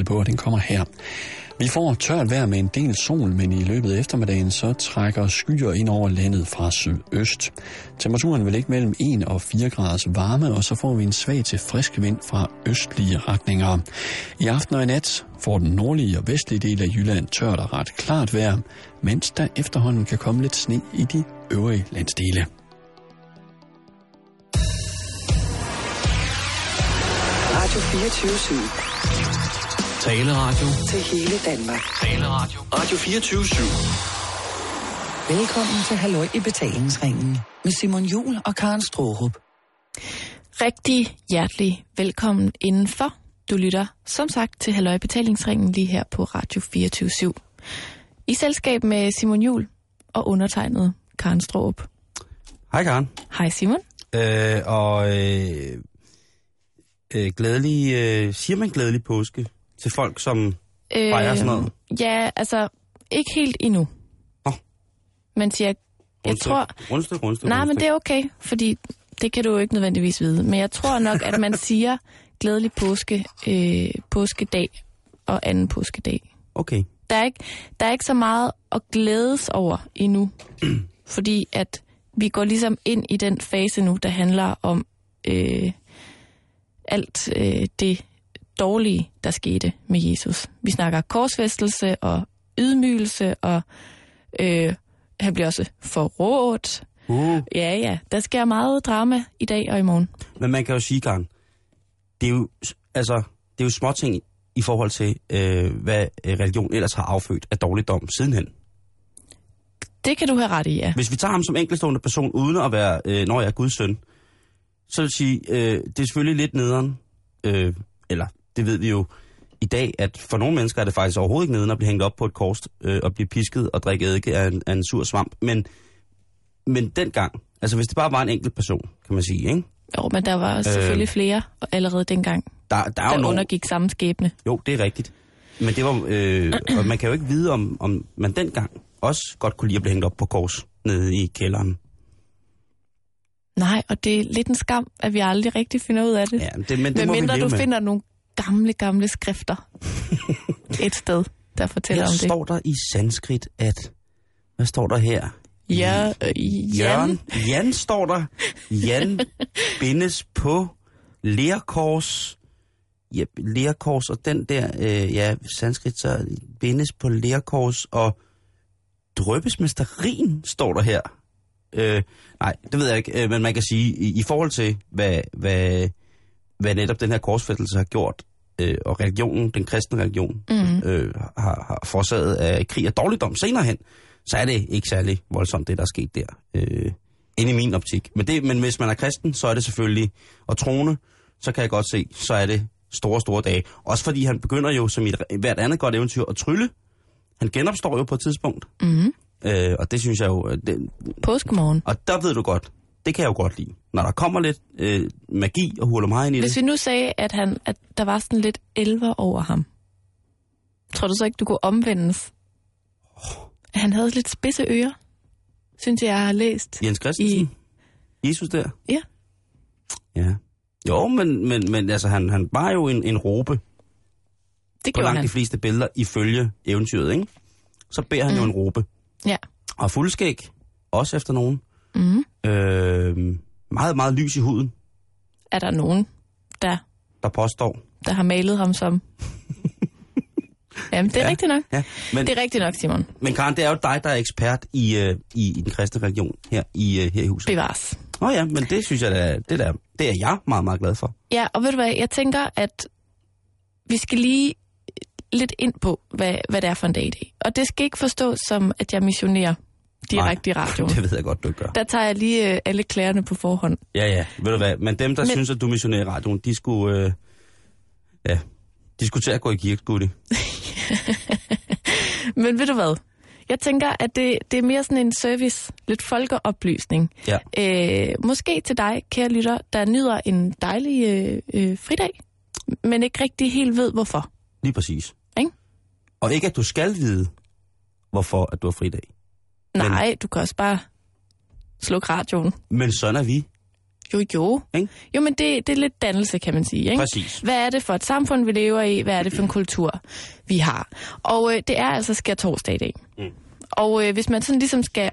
titel på, og den kommer her. Vi får tørt vejr med en del sol, men i løbet af eftermiddagen så trækker skyer ind over landet fra sydøst. Temperaturen vil ligge mellem 1 og 4 graders varme, og så får vi en svag til frisk vind fra østlige retninger. I aften og i nat får den nordlige og vestlige del af Jylland tørt og ret klart vejr, mens der efterhånden kan komme lidt sne i de øvrige landsdele. Radio 24 Taleradio. Til hele Danmark. Taleradio. Radio 24 Velkommen til Halløj i betalingsringen med Simon Jul og Karen Strohrup. Rigtig hjertelig velkommen indenfor. Du lytter som sagt til Halløj betalingsringen lige her på Radio 24 I selskab med Simon Jul og undertegnet Karen Strohrup. Hej Karen. Hej Simon. Øh, og øh, øh, glædelig, øh, siger man glædelig påske til folk, som øh, fejrer sådan noget? Ja, altså ikke helt endnu. Oh. Men siger, jeg rundstyk, tror... Rundstyk, rundstyk, Nej, rundstyk. men det er okay, fordi det kan du jo ikke nødvendigvis vide. Men jeg tror nok, at man siger glædelig påske, øh, påskedag og anden påskedag. Okay. Der er, ikke, der er ikke så meget at glædes over endnu, fordi at vi går ligesom ind i den fase nu, der handler om øh, alt øh, det dårlige, der skete med Jesus. Vi snakker korsfæstelse og ydmygelse, og øh, han bliver også forrådt. Uh. Ja, ja, der sker meget drama i dag og i morgen. Men man kan jo sige, Karen, det er jo, altså, det er jo småting i forhold til, øh, hvad religion ellers har affødt af dårligdom sidenhen. Det kan du have ret i, ja. Hvis vi tager ham som enkeltstående person, uden at være, øh, når jeg er Guds søn, så vil sige, øh, det er selvfølgelig lidt nederen, øh, eller det ved vi jo i dag, at for nogle mennesker er det faktisk overhovedet ikke neden at blive hængt op på et kors øh, og blive pisket og drikke eddike af en, af en sur svamp. Men, men dengang, altså hvis det bare var en enkelt person, kan man sige, ikke? Jo, men der var selvfølgelig øh, flere allerede dengang, der, der, er der jo undergik samme skæbne. Jo, det er rigtigt. Men det var, øh, og man kan jo ikke vide, om, om man dengang også godt kunne lide at blive hængt op på kors nede i kælderen. Nej, og det er lidt en skam, at vi aldrig rigtig finder ud af det. Ja, det men det Men må vi mindre leve du med. finder nogle gamle, gamle skrifter et sted, der fortæller Her om det. står der i sanskrit, at... Hvad står der her? Ja, øh, Jørgen. Jan. Jan står der. Jan bindes på lerkors. Ja, lerkors, og den der, øh, ja, sanskrit, så bindes på lerkors, og drøbes med sterin, står der her. Øh, nej, det ved jeg ikke, øh, men man kan sige, i, i forhold til, hvad, hvad, hvad netop den her korsfættelse har gjort, øh, og religionen, den kristne religion, Mhm. øh, har, har forsaget af krig og dårligdom senere hen, så er det ikke særlig voldsomt, det der er sket der. Øh, inde i min optik. Men, det, men hvis man er kristen, så er det selvfølgelig, og troende, så kan jeg godt se, så er det store, store dage. Også fordi han begynder jo, som i et, hvert andet godt eventyr, at trylle. Han genopstår jo på et tidspunkt. Mm-hmm. Øh, og det synes jeg jo... øh, Det, Påskemorgen. og der ved du godt, det kan jeg jo godt lide. Når der kommer lidt øh, magi og mig ind i Hvis det. vi nu sagde, at, han, at der var sådan lidt elver over ham, tror du så ikke, du kunne omvendes? At han havde lidt spidse ører, synes jeg, jeg har læst. Jens Christensen? I- Jesus der? Ja. Ja. Jo, men, men, men altså, han, han var jo en, en råbe Det på langt han. de fleste billeder ifølge eventyret, ikke? Så beder han mm. jo en råbe. Ja. Og fuldskæg, også efter nogen. Mm. Øh, meget, meget lys i huden, Er der nogen, der, der påstår. der har malet ham som... Jamen, det er Ja. rigtigt nok. Ja, men, Det er rigtigt nok, Simon. men Karen, det er jo dig, der er ekspert i, øh, i, i den kristne religion her i, øh, her i huset. Bevares. Åh oh ja, men det synes jeg, da, det, der, det er jeg meget, meget glad for. Ja, og ved du hvad, jeg tænker, at vi skal lige lidt ind på, hvad, hvad det er for en dag i dag. Og det skal ikke forstås som, at jeg missionerer direkte i radioen. det ved jeg godt, du gør. Der tager jeg lige øh, alle klærene på forhånd. Ja, ja, ved du hvad, men dem, der men... Synes, at du missionerer i radioen, de skulle, øh, ja, de skulle til at gå i kirke, skulle de. Men ved du hvad? Jeg tænker, at det, det er mere sådan en service, lidt folkeoplysning. Ja. Øh, måske til dig, kære lytter, der nyder en dejlig øh, øh, fridag, men ikke rigtig helt ved, hvorfor. Lige præcis. Ikke? Og ikke, at du skal vide, hvorfor at du har fridag. Nej, du kan også bare slukke radioen. Men sådan er vi. Jo, jo. Ikke? Jo, men det, det er lidt dannelse, kan man sige. Ikke? Præcis. Hvad er det for et samfund, vi lever i? Hvad er det for en kultur, vi har? Og øh, det er altså skær torsdag i dag. Mm. Og øh, hvis man sådan ligesom skal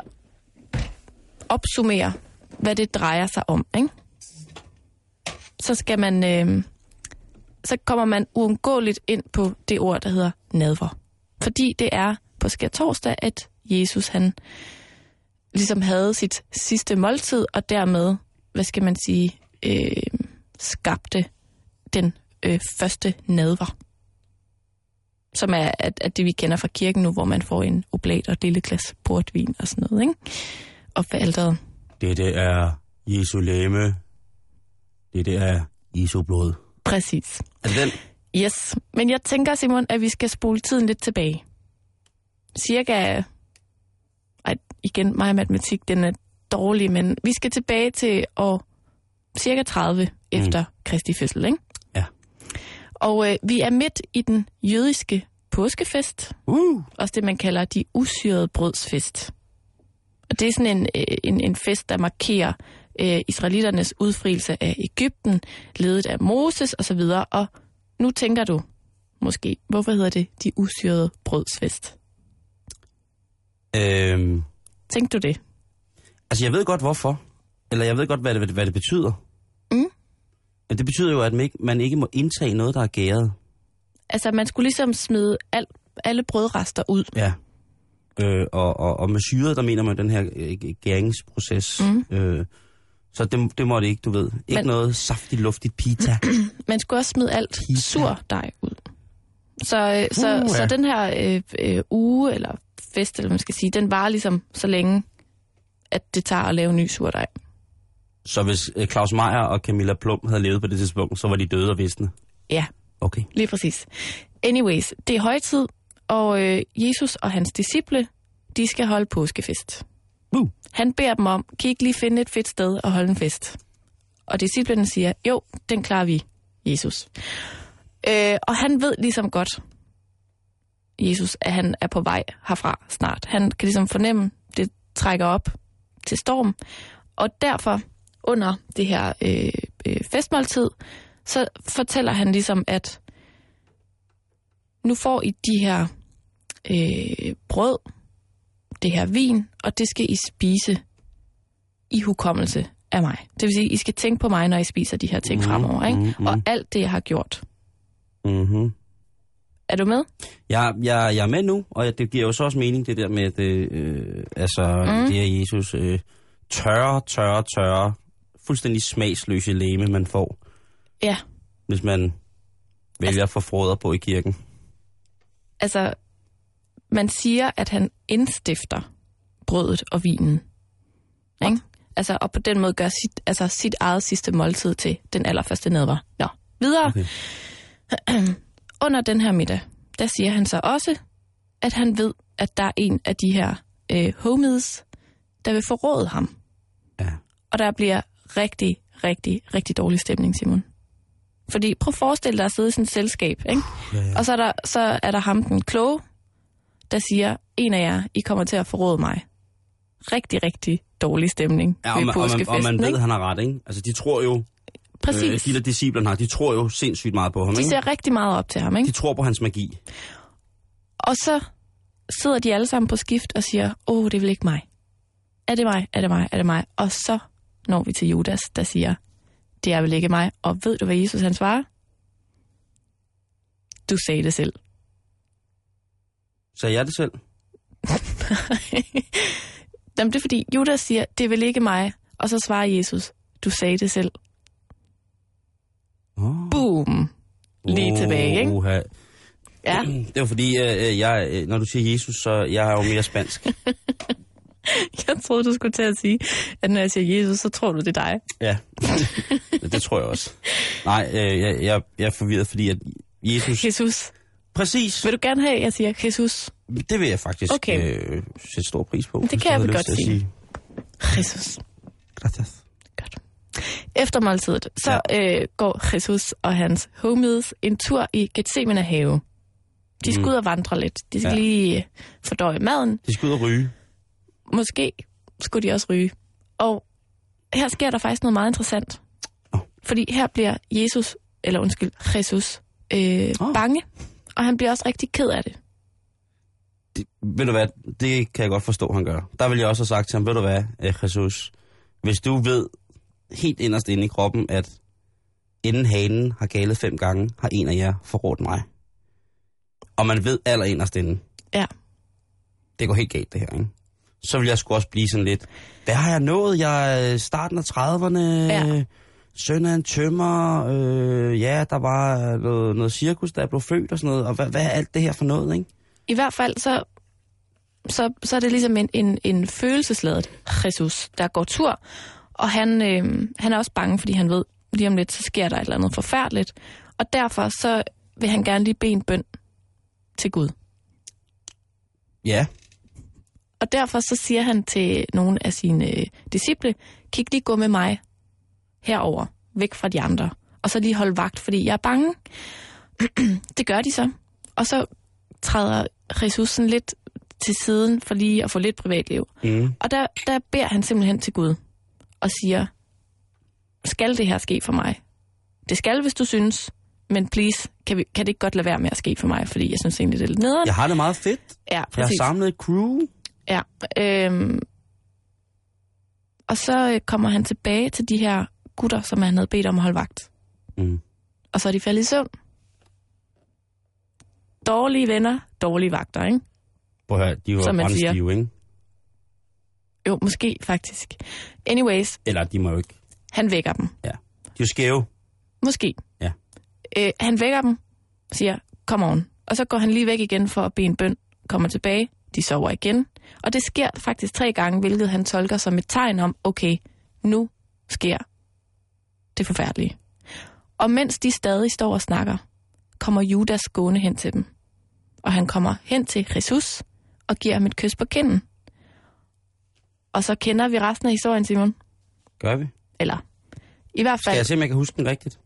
opsummere, hvad det drejer sig om, ikke? så skal man... Øh, så kommer man uundgåeligt ind på det ord, der hedder nadver. Fordi det er på skær torsdag, at Jesus han ligesom havde sit sidste måltid, og dermed, hvad skal man sige, øh, skabte den øh, første nadver. Som er at, at det, vi kender fra kirken nu, hvor man får en oblat og et lille glas portvin og sådan noget, ikke? Op ved alderet. Dette er Jesu læme. Dette er Jesu blod. Præcis. Er det den? Yes. Men jeg tænker, Simon, at vi skal spole tiden lidt tilbage. Cirka... Ej, igen, mig og matematik, den er dårlig, men vi skal tilbage til år cirka 30 efter Kristi fødsel, ikke? Ja. Og øh, vi er midt i den jødiske påskefest, Uh. også det, man kalder de usyrede brødsfest. Og det er sådan en, øh, en, en fest, der markerer øh, israeliternes udfrielse af Ægypten, ledet af Moses osv. Og nu tænker du måske, hvorfor hedder det de usyrede brødsfest? Øhm, Tænkte du det? altså, jeg ved godt hvorfor. Eller jeg ved godt, hvad det, hvad det betyder. Mm. Men det betyder jo, at man ikke, man ikke må indtage noget, der er gæret. Altså, man skulle ligesom smide al, alle brødrester ud. Ja. Øh, og, og, og med syret, der mener man den her øh, gæringsproces. Mm. Øh, så det, det må det ikke, du ved. Ikke Men- noget saftigt, luftigt pita. Man skulle også smide alt Pizza. sur dej ud. Så, øh, så, Uh, ja. så den her øh, øh, uge, eller fest, eller man skal sige, den var ligesom så længe, at det tager at lave ny surdej. så hvis øh, Claus Meier og Camilla Plum havde levet på det tidspunkt, så var de døde og visne. Ja, Okay. lige præcis. Anyways, det er højtid, og øh, Jesus og hans disciple, de skal holde påskefest. Uh. Han beder dem om, kan I ikke lige finde et fedt sted at holde en fest? Og disciplene siger, jo, den klarer vi, Jesus. Øh, og han ved ligesom godt, Jesus, at han er på vej herfra snart. Han kan ligesom fornemme, det trækker op til storm. Og derfor, under det her øh, øh, festmåltid, så fortæller han ligesom, at nu får I de her øh, brød, det her vin, og det skal I spise i hukommelse af mig. Det vil sige, I skal tænke på mig, når I spiser de her ting Mhm, fremover. Ikke? mhm, mhm. Og alt det, jeg har gjort. Mm-hmm. Er du med? Jeg, jeg, jeg er med nu, og det giver jo så også mening, det der med, det, øh, altså, Mm. det er Jesus øh, tørre, tørre, tørre, fuldstændig smagsløse læme, man får, Ja. hvis man vælger at få på i kirken. Altså, man siger, at han indstifter brødet og vinen. Ikke? Altså, og på den måde gør sit, altså, sit eget sidste måltid til den allerførste nadver. Nå, videre. Okay. Under den her middag, der siger han så også, at han ved, at der er en af de her øh, homies, der vil forråde ham. Ja. Og der bliver rigtig, rigtig, rigtig dårlig stemning, Simon. Fordi prøv at forestille dig at sidde i sådan et selskab, ikke? Ja, ja. Og så er, der, så er der ham, den kloge, der siger, en af jer, I kommer til at forråde mig. Rigtig, rigtig dårlig stemning Ja, og, ved man, og, man, påskefesten, og man ved, ikke? han har ret, ikke? Altså, de tror jo, Præcis. øh, de der disciplerne har, de tror jo sindssygt meget på ham, De ikke? ser rigtig meget op til ham, ikke? De tror på hans magi. Og så sidder de alle sammen på skift og siger, åh, det er vel ikke mig. Er det mig? Er det mig? Er det mig? Og så når vi til Judas, der siger, det er vel ikke mig. Og ved du, hvad Jesus han svarer? Du sagde det selv. Sagde jeg det selv? Jamen, det er fordi, Judas siger, det er vel ikke mig. Og så svarer Jesus, du sagde det selv. Oh. Boom. Lige tilbage, ikke? Uha. Ja, Det var fordi, øh, jeg, øh, når du siger Jesus, så jeg er jo mere spansk. jeg troede, du skulle til at sige, at når jeg siger Jesus, så tror du, det er dig. Ja, det tror jeg også. Nej, øh, jeg, jeg, jeg er forvirret, fordi at Jesus... Jesus. Præcis, Vil du gerne have, at jeg siger Jesus? det vil jeg faktisk Okay. øh, sætte stor pris på. Det kan jeg vel godt at sige. Jesus. Gracias. Efter måltidet, så ja. øh, går Jesus og hans homies en tur i Gethsemane have. De skal Mm. ud og vandre lidt. De skal Ja. lige øh, fordøje maden. De skal ud og ryge. Måske skulle de også ryge. Og her sker der faktisk noget meget interessant. Nå. Fordi her bliver Jesus, eller undskyld, Jesus, øh, Åh. bange. Og han bliver også rigtig ked af det. det, ved du hvad, det kan jeg godt forstå, han gør. Der vil jeg også have sagt til ham, ved du hvad, eh, Jesus, hvis du ved helt inderst inde i kroppen, at inden hanen har galet fem gange, har en af jer forrådt mig. Og man ved aller inderst inde, Ja. det går helt galt det her, ikke? Så vil jeg sgu også blive sådan lidt, hvad har jeg nået? Jeg er i starten af 30'erne, Ja. søn af en tømmer, øh, ja, der var noget, noget cirkus, jeg blev født og sådan noget, og hvad, hvad er alt det her for noget, ikke? I hvert fald så, så, så er det ligesom en, en, en følelsesladet Jesus, der går tur. Og han, øh, han er også bange, fordi han ved, lige om lidt, så sker der et eller andet forfærdeligt. Og derfor så vil han gerne lige bede en bøn til Gud. Ja, Og derfor så siger han til nogle af sine øh, disciple, kig lige gå med mig herover, væk fra de andre, og så lige holde vagt, fordi jeg er bange. det gør de så. Og så træder Jesus sådan lidt til siden for lige at få lidt privatliv. mm. Og der, der beder han simpelthen til Gud og siger, skal det her ske for mig? Det skal, hvis du synes, men please, kan, vi, kan det ikke godt lade være med at ske for mig, fordi jeg synes egentlig, det er lidt nederen. jeg har det meget fedt. ja Jeg har præcis. samlet et crew. Ja. Øhm, og så øh, kommer han tilbage til de her gutter, som han havde bedt om at holde vagt. Mm. Og så er de faldet i søvn. Dårlige venner, dårlige vagter, ikke? Prøv at høre, de var brændstive, ikke? Jo, måske faktisk. Anyways, Eller de må jo ikke. han vækker dem. Ja. De er skæve. Måske. Ja. Øh, han vækker dem, siger, come on. Og så går han lige væk igen for at bede en bøn, kommer tilbage, de sover igen. Og det sker faktisk tre gange, hvilket han tolker som et tegn om, okay, nu sker det forfærdelige. Og mens de stadig står og snakker, kommer Judas gående hen til dem. Og han kommer hen til Jesus og giver ham et kys på kinden. Og så kender vi resten af historien, Simon. Gør vi? Eller i hvert Skal fald, jeg se, om jeg kan huske den rigtigt?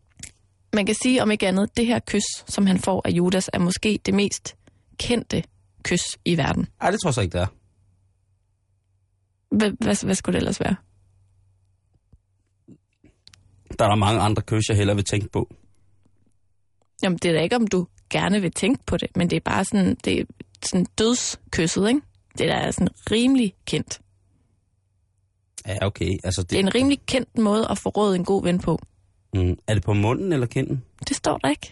man kan sige om ikke andet, det her kys, som han får af Judas, er måske det mest kendte kys i verden. Nej, det tror jeg så ikke, det er. Hvad, hvad, skulle det ellers være? Der er der mange andre kys, jeg hellere vil tænke på. Jamen, det er da ikke, om du gerne vil tænke på det, men det er bare sådan, det er sådan dødskysset, ikke? Det er sådan rimelig kendt. Ja, okay. Altså, Det er det, en rimelig kendt måde at forråde en god ven på. mm, er det på munden eller kinden? Det står der ikke.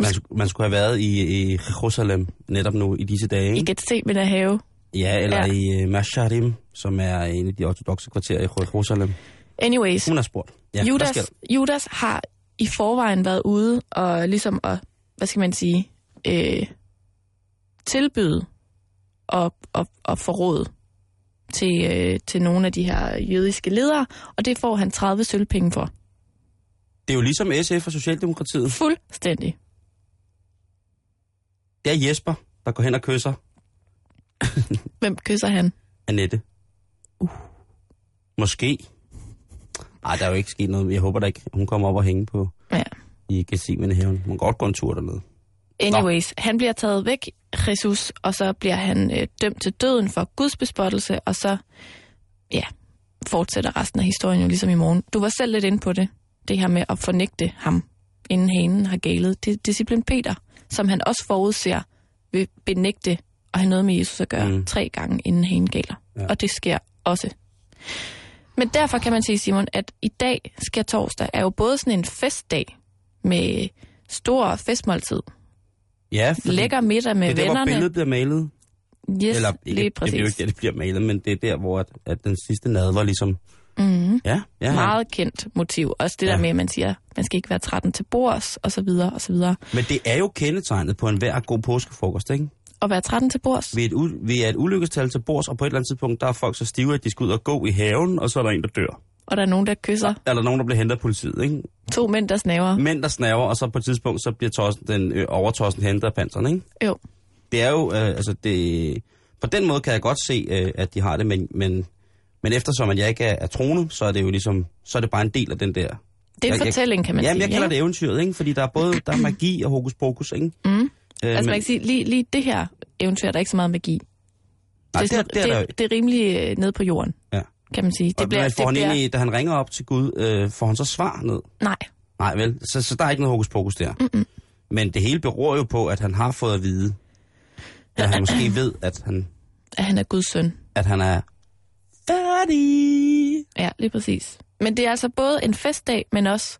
Man, man skulle have været i, i Jerusalem netop nu i disse dage. I Ikke? med der have. Ja, eller Ja. i uh, Masharim, som er en af de ortodoxe kvarterer i Jerusalem. Anyways, Hun har spurgt. Ja, Judas? Judas har i forvejen været ude og ligesom at, hvad skal man sige, øh, tilbyde og, og, og forråde til, øh, til nogle af de her jødiske ledere, og det får han 30 sølvpenge for. Det er jo ligesom SF og Socialdemokratiet. Fuldstændig. Det er Jesper, der går hen og kysser Hvem kysser han? Annette. Uh. Måske. Nej, der er jo ikke sket noget. Jeg håber da ikke, hun kommer op og hænge på Ja. i Gethsemane haven. Hun kan godt gå en tur dernede. Anyways, han bliver taget væk, Jesus, og så bliver han øh, dømt til døden for Guds bespottelse, og så, ja, fortsætter resten af historien jo ligesom i morgen. Du var selv lidt inde på det, det her med at fornægte ham, inden hanen har galet. Det er disciplin Peter, som han også forudser vil benægte og have noget med Jesus at gøre Mm. tre gange, inden hanen galer. Ja. Og det sker også. Men derfor kan man sige, Simon, at i dag, sker torsdag, er jo både sådan en festdag med stor festmåltid, Ja, lækker middag med det er der, hvor vennerne. billedet bliver malet. Yes, Eller lige ikke, det præcis. er jo ikke der, det bliver malet, men det er der, hvor at, at den sidste nad var ligesom... Mm-hmm. Ja, ja. Meget kendt motiv. Også det ja. Der med, at man siger, man skal ikke være 13 til bords, og så videre, og så videre. Men det er jo kendetegnet på en hver god påskefrokost, ikke? Og være 13 til bords, Vi er, et, vi er et ulykkestal til bords, og på et eller andet tidspunkt, der er folk så stive, at de skal ud og gå i haven, og så er der en, der dør. Og der er nogen, der kysser. Er der nogen, der bliver hentet af politiet, ikke? To mænd, der snaver. Mænd, der snaver, og så på et tidspunkt, så bliver tossen, den øh, overtossen hentet af panseren, ikke? Jo. Det er jo, øh, altså det... På den måde kan jeg godt se, øh, at de har det, men, men, men eftersom at jeg ikke er, er troende, så er det jo ligesom, så er det bare en del af den der... Det er en Jeg- jeg- fortælling, kan man Jamen, sige. jeg kalder ikke? det eventyret, ikke? Fordi der er både der er magi og hokus pokus, ikke? Mm. Øh, Altså man kan sige, lige, lige det her eventyr, der er ikke så meget magi. nej, det, det, er er, sådan, det, er det, det er rimelig øh, nede på jorden, Ja. Kan man sige. Det Det bliver, får det han bliver, egentlig, da han ringer op til Gud, øh, får han så svar ned? nej, Nej vel, så, så der er ikke noget hokus pokus der. Mm-mm. Men det hele beror jo på, at han har fået at vide, at han måske ved, at han, at han er Guds søn. at han er færdig. Ja, lige præcis. Men det er altså både en festdag, men også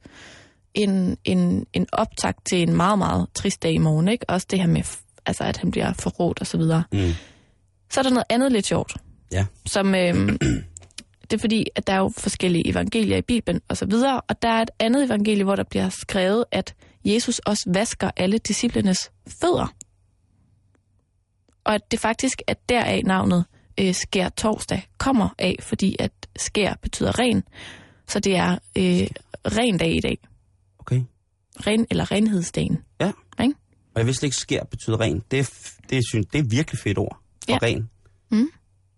en, en, en optakt til en meget, meget trist dag i morgen. Ikke? Også det her med, altså, at han bliver forrådt og så videre. Mm. Så er der noget andet lidt sjovt. Ja. Som, øhm, det er fordi, at der er jo forskellige evangelier i Bibelen og så videre, og der er et andet evangelie, hvor der bliver skrevet, at Jesus også vasker alle disciplenes fødder. Og at det faktisk er deraf navnet øh, skær torsdag kommer af, fordi at skær betyder ren. Så det er øh, ren dag i dag. Okay. Ren eller renhedsdagen. Ja. Ikke? Og jeg vidste ikke, sker betyder ren. Det er, det er, synes, det er virkelig fedt ord. For Ja. ren. Mm.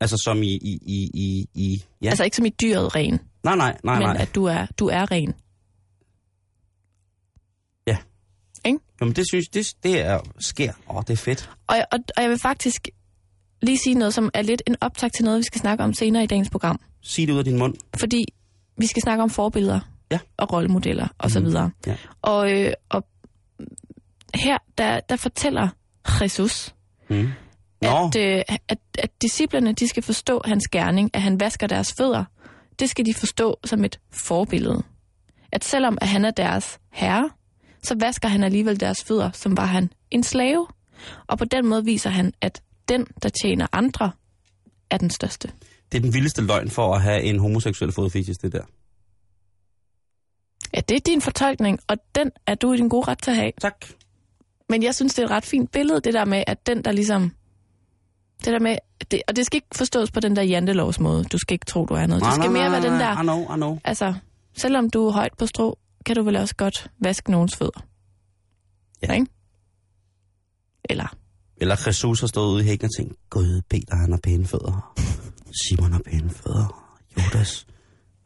Altså som i, i, i, i, i ja. Ja. Altså ikke som i dyret ren, nej, nej, nej, men nej. at du er, du er ren. Jamen det synes det, det er sker. Åh, det er fedt. Og, og, og jeg vil faktisk lige sige noget, som er lidt en optag til noget, vi skal snakke om senere i dagens program. Sig det ud af din mund. Fordi vi skal snakke om forbilleder Ja. og rollemodeller og så Mhm. videre. Ja. Og, øh, og her, der, der fortæller Jesus, Mm. Nå, at, øh, at, at disciplerne de skal forstå hans gerning, at han vasker deres fødder. Det skal de forstå som et forbillede. At selvom at han er deres herre, så vasker han alligevel deres fødder, som var han en slave. Og på den måde viser han, at den, der tjener andre, er den største. det er den vildeste løgn for at have en homoseksuel fodfetish, det der. Ja, det er din fortolkning, og den er du i din gode ret til at have. Tak. Men jeg synes, det er et ret fint billede, det der med, at den, der ligesom... Det der med, det, og det skal ikke forstås på den der jantelovs måde. Du skal ikke tro, du er noget. Det skal mere være den der... I know, I know. Altså, selvom du er højt på strå, kan du vel også godt vaske nogens fødder. Ja. Ikke? Eller, Eller Jesus har stået ude i hækken og tænkt, Gud, Peter han har pæne fødder. Simon har pæne fødder. Judas.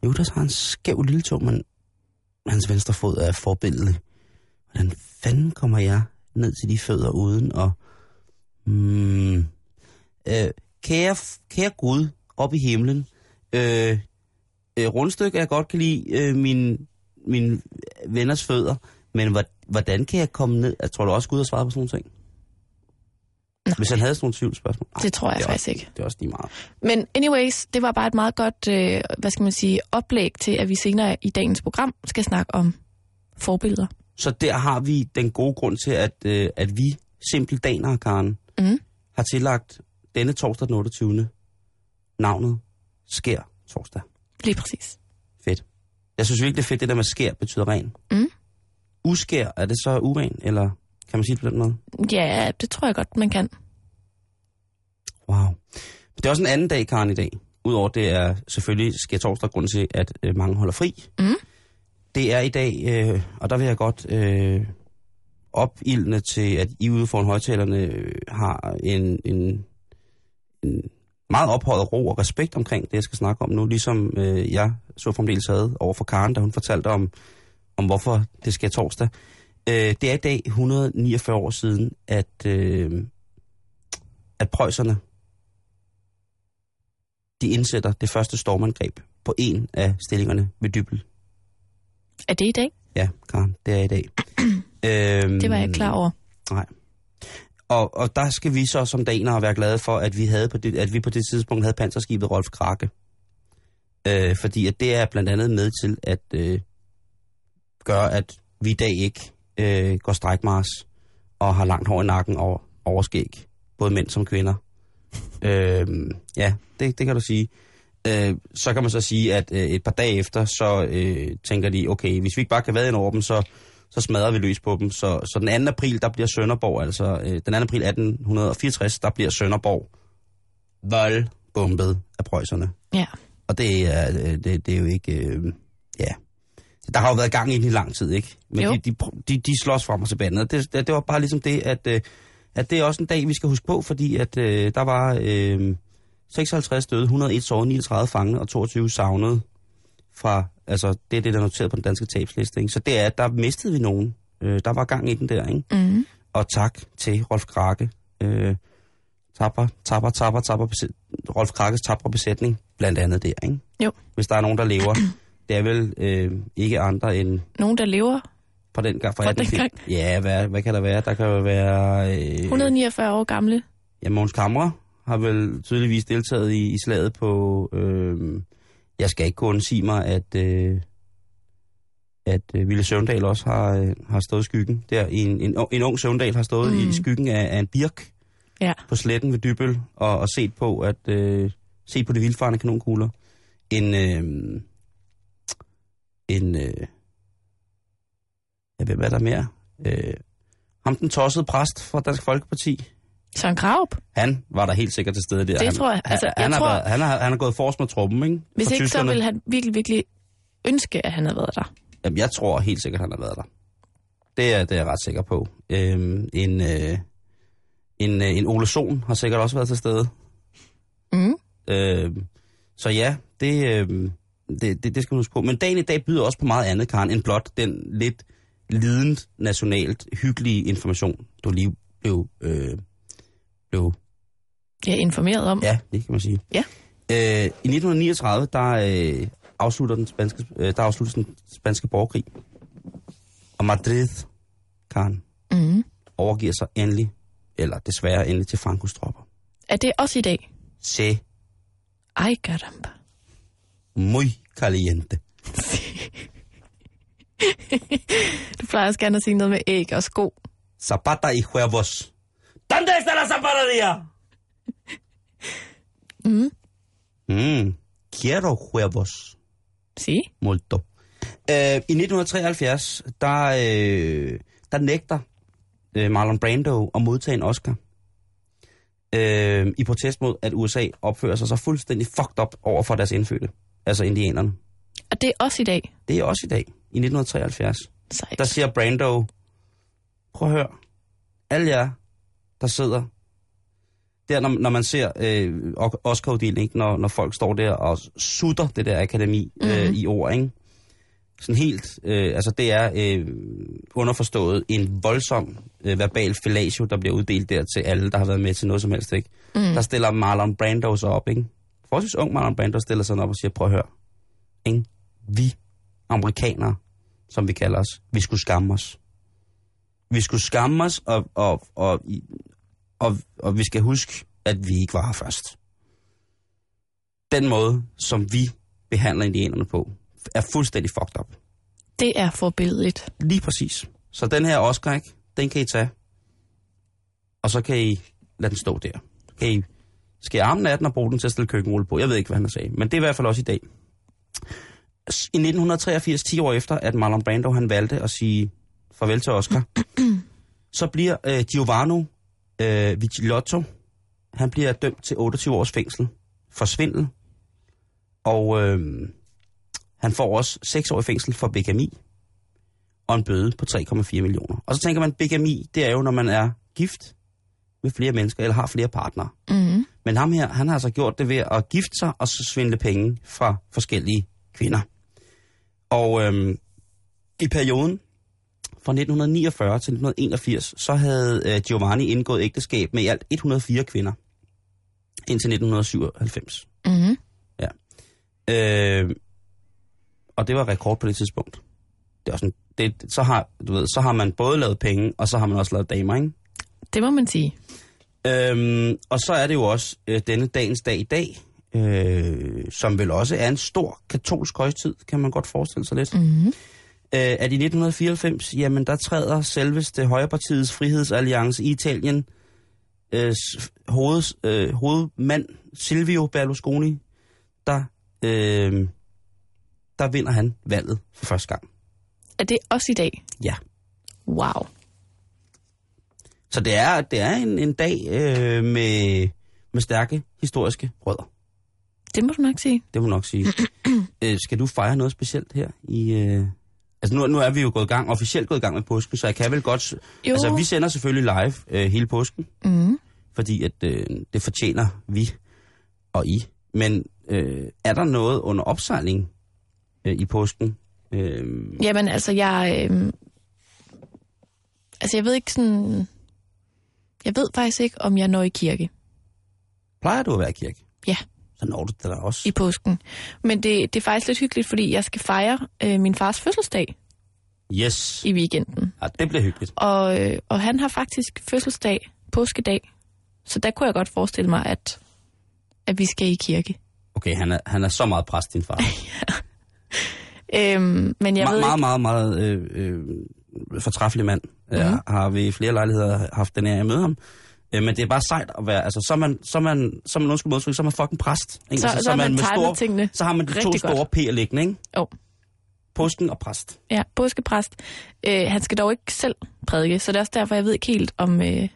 Judas har en skæv lille tog, men hans venstre fod er forbilledelig. Hvordan fanden kommer jeg ned til de fødder uden at... Hmm, øh, kære, kære Gud op i himlen, øh, øh, rundstykke jeg godt kan lide øh, min, min venners fødder, men hvor- hvordan kan jeg komme ned? Jeg tror du også, Gud har svaret på sådan nogle ting? Nej. Hvis han havde sådan nogle tvivlsspørgsmål. Nej, det tror jeg det faktisk også, ikke. Det er også lige meget. Men anyways, det var bare et meget godt, øh, hvad skal man sige, oplæg til, at vi senere i dagens program skal snakke om forbilleder. Så der har vi den gode grund til, at, øh, at vi simpeldanere, Karen, Mm. har tillagt denne torsdag den 28. navnet Skær torsdag. Lige præcis. Fedt. Jeg synes virkelig, det er fedt, det der med skær betyder ren. Mm. Uskær, er det så uren, eller kan man sige det på den måde? Ja, det tror jeg godt, man kan. Wow. Det er også en anden dag, Karen, i dag. Udover det er selvfølgelig skær torsdag grund til, at øh, mange holder fri. Mm. Det er i dag, øh, og der vil jeg godt øh, opildne til, at I ude foran højtalerne øh, har en, en, en meget ophøjet ro og respekt omkring det, jeg skal snakke om nu. Ligesom øh, jeg så fremdeles havde over for Karen, da hun fortalte om, om hvorfor det sker torsdag. Øh, det er i dag 149 år siden, at, øh, at preusserne de indsætter det første stormangreb på en af stillingerne ved Dybel. Er det i dag? Ja, Karen, det er i dag. øhm, Det var jeg ikke klar over. Nej. Og, og der skal vi så som danere være glade for, at vi, havde på det, at vi på det tidspunkt havde panserskibet Rolf Krake. Øh, fordi at det er blandt andet med til at øh, gøre, at vi i dag ikke øh, går strækmars og har langt hår i nakken og overskæg. Både mænd som kvinder. øh, ja, det, det kan du sige. Øh, så kan man så sige, at øh, et par dage efter, så øh, tænker de, okay, hvis vi ikke bare kan være ind over dem, så, så smadrer vi løs på dem. Så, så den 2. april, der bliver Sønderborg, altså øh, den 2. april 1864, der bliver Sønderborg voldbombet af preusserne. Ja. Og det er, øh, det, det er jo ikke, øh, ja. Der har jo været gang i den i lang tid, ikke? Men Jo. de, de, de, de slås frem og tilbage. Og det, det, det var bare ligesom det, at, øh, at det er også en dag, vi skal huske på, fordi at øh, der var øh, 56 døde, 101 sårede, 39 fangne og 22 savnede fra, altså det er det, der er noteret på den danske tabsliste, ikke? Så det er, at der mistede vi nogen. Øh, der var gang i den der, ikke? Mm. Og tak til Rolf Krake. Øh, tapper, tapper, tapper, tapper, besæt, Rolf Krakkes tapper besætning, blandt andet der, ikke? Jo. Hvis der er nogen, der lever, det er vel øh, ikke andre end Nogen, der lever på den gang. Fra den gang? Ja, hvad, hvad kan der være? Der kan jo være... Øh, 149 år gamle. Ja, Måns Kamre har vel tydeligvis deltaget i, i slaget på... Øh, jeg skal ikke gå og sige mig, at, øh, at øh, Ville Søvndal også har, øh, har stået i skyggen. Der, en, en, en ung Søvndal har stået mm. i skyggen af, af en birk Ja. på sletten ved Dybøl og, og set på at øh, set på de vildfarende kanonkugler. En øh, en øh, ja, hvem er der mere? Øh, ham den tossede præst fra Dansk Folkeparti. Søren Graup. Han var der helt sikkert til stede der. Det han, tror jeg. Altså, han, jeg han, tror- har, været, han, har, han har gået forrest med truppen, ikke? Hvis For ikke, så tyskerne. ville han virkelig, virkelig ønske, at han havde været der. Jamen, jeg tror helt sikkert, han har været der. Det er, det er jeg ret sikker på. Øhm, en, øh, en, øh, en Ole Sohn har sikkert også været til stede. Mm. Øh, så ja, det, øh, det, det, det skal man huske på. Men dagen i dag byder også på meget andet, Karen, end blot den lidt lidende, nationalt hyggelige information, du lige blev, øh, blev Jeg er informeret om. Ja, det kan man sige. Ja. Øh, I 1939, der, øh, afslutter den spanske, øh, der afsluttes den spanske borgerkrig. Og Madrid, Karen, Mm. overgiver sig endelig, eller desværre endelig, til Francos tropper. Er det også i dag? Se Ej, caramba. muy caliente. Du plejer også gerne at sige noget med æg og sko. Zapata y huevos. ¿Dónde está la zapatería? Mm. Mm, quiero huevos. Sige. Molto. Øh, I 1973, der, øh, der nægter øh, Marlon Brando at modtage en Oscar. Øh, I protest mod, at USA opfører sig så fuldstændig fucked up over for deres indfødte. Altså indianerne. Og det er også i dag. Det er også i dag, i 1973. Sejt. Der siger Brando, prøv at høre, alle jer, der sidder der, når, når man ser øh, Oscar-uddelingen, når, når folk står der og sutter det der akademi mm-hmm. øh, i ord, ikke? Sådan helt, øh, altså det er øh, underforstået en voldsom øh, verbal fellatio, der bliver uddelt der til alle, der har været med til noget som helst, ikke? Mm. Der stiller Marlon Brando sig op, ikke? Forholdsvis ung Marlon Brando stiller sig op og siger, prøv at høre, ikke? Vi amerikanere, som vi kalder os, vi skulle skamme os. Vi skulle skamme os, og, og, og, og, og vi skal huske, at vi ikke var her først. Den måde, som vi behandler indianerne på, er fuldstændig fucked up. Det er forbilledigt. Lige præcis. Så den her Oscar, ikke? den kan I tage. Og så kan I lade den stå der. Kan I skære armen af den og bruge den til at stille køkkenrulle på. Jeg ved ikke, hvad han har sagt, men det er i hvert fald også i dag. I 1983, 10 år efter, at Marlon Brando han valgte at sige farvel til Oscar, så bliver øh, Giovanni øh, Vigilotto, han bliver dømt til 28 års fængsel for svindel. Og øh, han får også 6 år i fængsel for bigami og en bøde på 3,4 millioner. Og så tænker man, bigami, det er jo, når man er gift med flere mennesker, eller har flere partnere. Mm. Men ham her, han har altså gjort det ved at gifte sig, og så svindle penge fra forskellige kvinder. Og øhm, i perioden fra 1949 til 1981, så havde øh, Giovanni indgået ægteskab med i alt 104 kvinder. Indtil 1997. Mm. Øh, og det var rekord på det tidspunkt. Det er også en, det, så, har, du ved, så har man både lavet penge, og så har man også lavet damer, ikke? Det må man sige. Øhm, og så er det jo også øh, denne dagens dag i dag, øh, som vel også er en stor katolsk højtid, kan man godt forestille sig lidt. Mm. Øh, at i 1994, jamen der træder selveste Højrepartiets Frihedsalliance i Italien øh, hoveds, øh, hovedmand Silvio Berlusconi, der, øh, der vinder han valget for første gang. Er det også i dag? Ja. Wow. Så det er, det er en, en dag øh, med, med stærke historiske rødder. Det må du nok sige. Det må jeg nok sige. øh, skal du fejre noget specielt her i... Øh... Altså nu, nu er vi jo gået i gang, officielt gået i gang med påsken, så jeg kan vel godt... Jo. Altså vi sender selvfølgelig live øh, hele påsken, Mm. fordi at øh, det fortjener vi og I. Men øh, er der noget under opsejling øh, i påsken? Øh, Jamen altså, jeg... Øh, altså, jeg ved ikke sådan... Jeg ved faktisk ikke, om jeg når i kirke. Plejer du at være i kirke? Ja. Så når du det da også. i påsken. Men det, det er faktisk lidt hyggeligt, fordi jeg skal fejre øh, min fars fødselsdag Yes. i weekenden. Ja, det bliver hyggeligt. Og, øh, og han har faktisk fødselsdag, påskedag. Så der kunne jeg godt forestille mig, at, at vi skal i kirke. Okay, han er, han er så meget præst, din far. Øhm, men jeg Me- ved meget, meget, meget øh, øh, fortræffelig mand. Mm-hmm. Mhm. Jeg har ved flere lejligheder haft den her at møde ham. Øh, men det er bare sejt at være, altså så er man, så er man, så er man undskyld modtryk, så er man fucking præst. Ikke? Så- altså, så har man med timet tingene så har man de to store godt. P'er liggende, ikke? Jo. Påsken og præst. Ja, påskepræst. Øh, han skal dog ikke selv prædike, så det er også derfor, jeg ved ikke helt, om øh,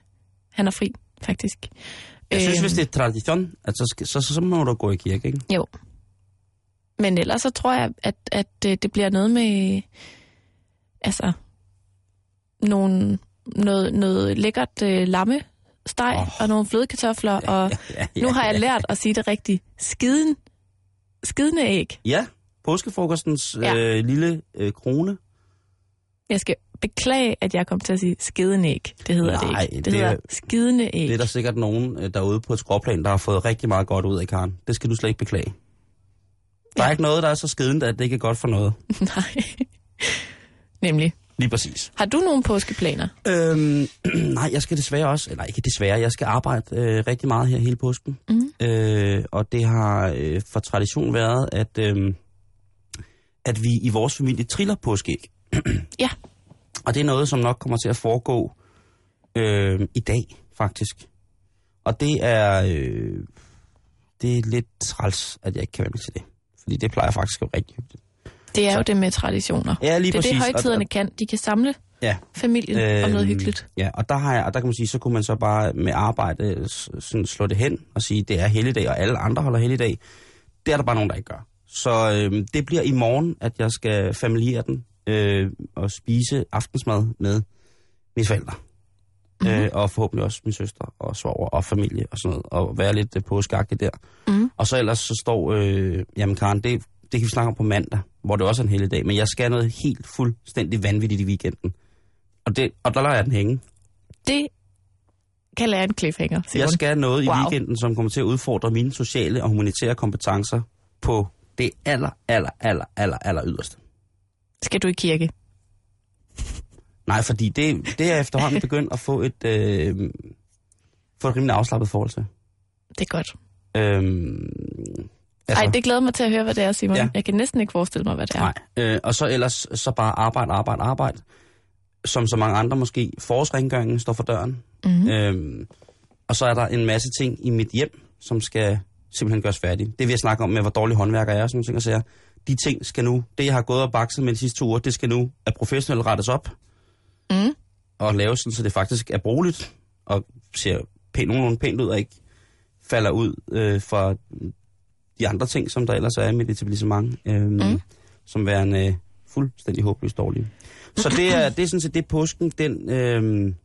han er fri, faktisk. Jeg synes, Øhm, hvis det er tradition, at så, så, så, så må du gå i kirke, ikke? Jo. Men ellers så tror jeg, at, at øh, det bliver noget med, altså, nogle, noget, noget lækkert øh, lammesteg Åh. oh. og nogle flødekartofler, og Ja, nu har jeg lært at sige det rigtigt. Skiden, skidende æg. Ja, påskefrokostens Ja. øh, lille øh, krone. Jeg skal beklage, at jeg kom til at sige skidende æg. Det hedder Nej, det ikke. Det, det hedder er- skidende æg. Det er der sikkert nogen øh, derude på et skråplan, der har fået rigtig meget godt ud af Karen. Det skal du slet ikke beklage. Der er Ja. ikke noget, der er så skidende, at det ikke er godt for noget. Nej. Nemlig. Lige præcis. Har du nogle påskeplaner? Øhm, nej, jeg skal desværre også, eller ikke desværre, jeg skal arbejde øh, rigtig meget her hele påsken. Mhm. Øh, og det har øh, for tradition været, at, øh, at vi i vores familie triller påskeæg. Ja. Og det er noget, som nok kommer til at foregå øh, i dag, faktisk. Og det er, øh, det er lidt træls, at jeg ikke kan være med til det. Fordi det plejer faktisk at være rigtig hyggeligt. Det er Så- jo det med traditioner. Ja, lige det er præcis. det, Og- højtiderne kan. De kan samle Ja, familien øhm, om noget hyggeligt. Ja, og der, har jeg, og der kan man sige, så kunne man så bare med arbejde sådan slå det hen og sige, det er helligdag, og alle andre holder helligdag. Det er der bare nogen, der ikke gør. Så øh, det bliver i morgen, at jeg skal familiere den øh, og spise aftensmad med mine forældre. Mm-hmm. Øh, og forhåbentlig også min søster og svoger og familie og sådan noget, og være lidt øh, påskagtig der. Mhm. Og så ellers så står, øh, jamen Karen, det, det kan vi snakke om på mandag, hvor det også er en helligdag, men jeg skal noget helt fuldstændig vanvittigt i weekenden. Og, det, og der lader jeg den hænge. Det kan lære en cliffhanger, Simon. Jeg skal noget Wow. i weekenden, som kommer til at udfordre mine sociale og humanitære kompetencer på det aller, aller, aller, aller, aller yderste. Skal du i kirke? Nej, fordi det, det er efterhånden begyndt at få et, øh, få et rimelig afslappet forhold til. Det er godt. Øhm, Altså, Ej, det glæder mig til at høre, hvad det er, Simon. Ja. Jeg kan næsten ikke forestille mig, hvad det er. Nej, øh, og så ellers så bare arbejde, arbejde, arbejde. Som så mange andre måske. Forårsrengøringen står for døren. Mm-hmm. Øhm, og så er der en masse ting i mit hjem, som skal simpelthen gøres færdigt. Det vil jeg snakke om med, hvor dårlig håndværker jeg er og sådan nogle ting. Og siger, de ting skal nu, det jeg har gået og bakset med de sidste to uger, det skal nu af professionelt rettes op. Mm. Og laves sådan, så det faktisk er brugeligt. Og ser pænt, nogenlunde pænt ud og ikke falder ud øh, fra de andre ting, som der ellers er i mit etablissement. Øhm, Mm. Som værende øh, fuldstændig håbløst dårlige. Så det er, det er sådan set det påsken, den, øhm,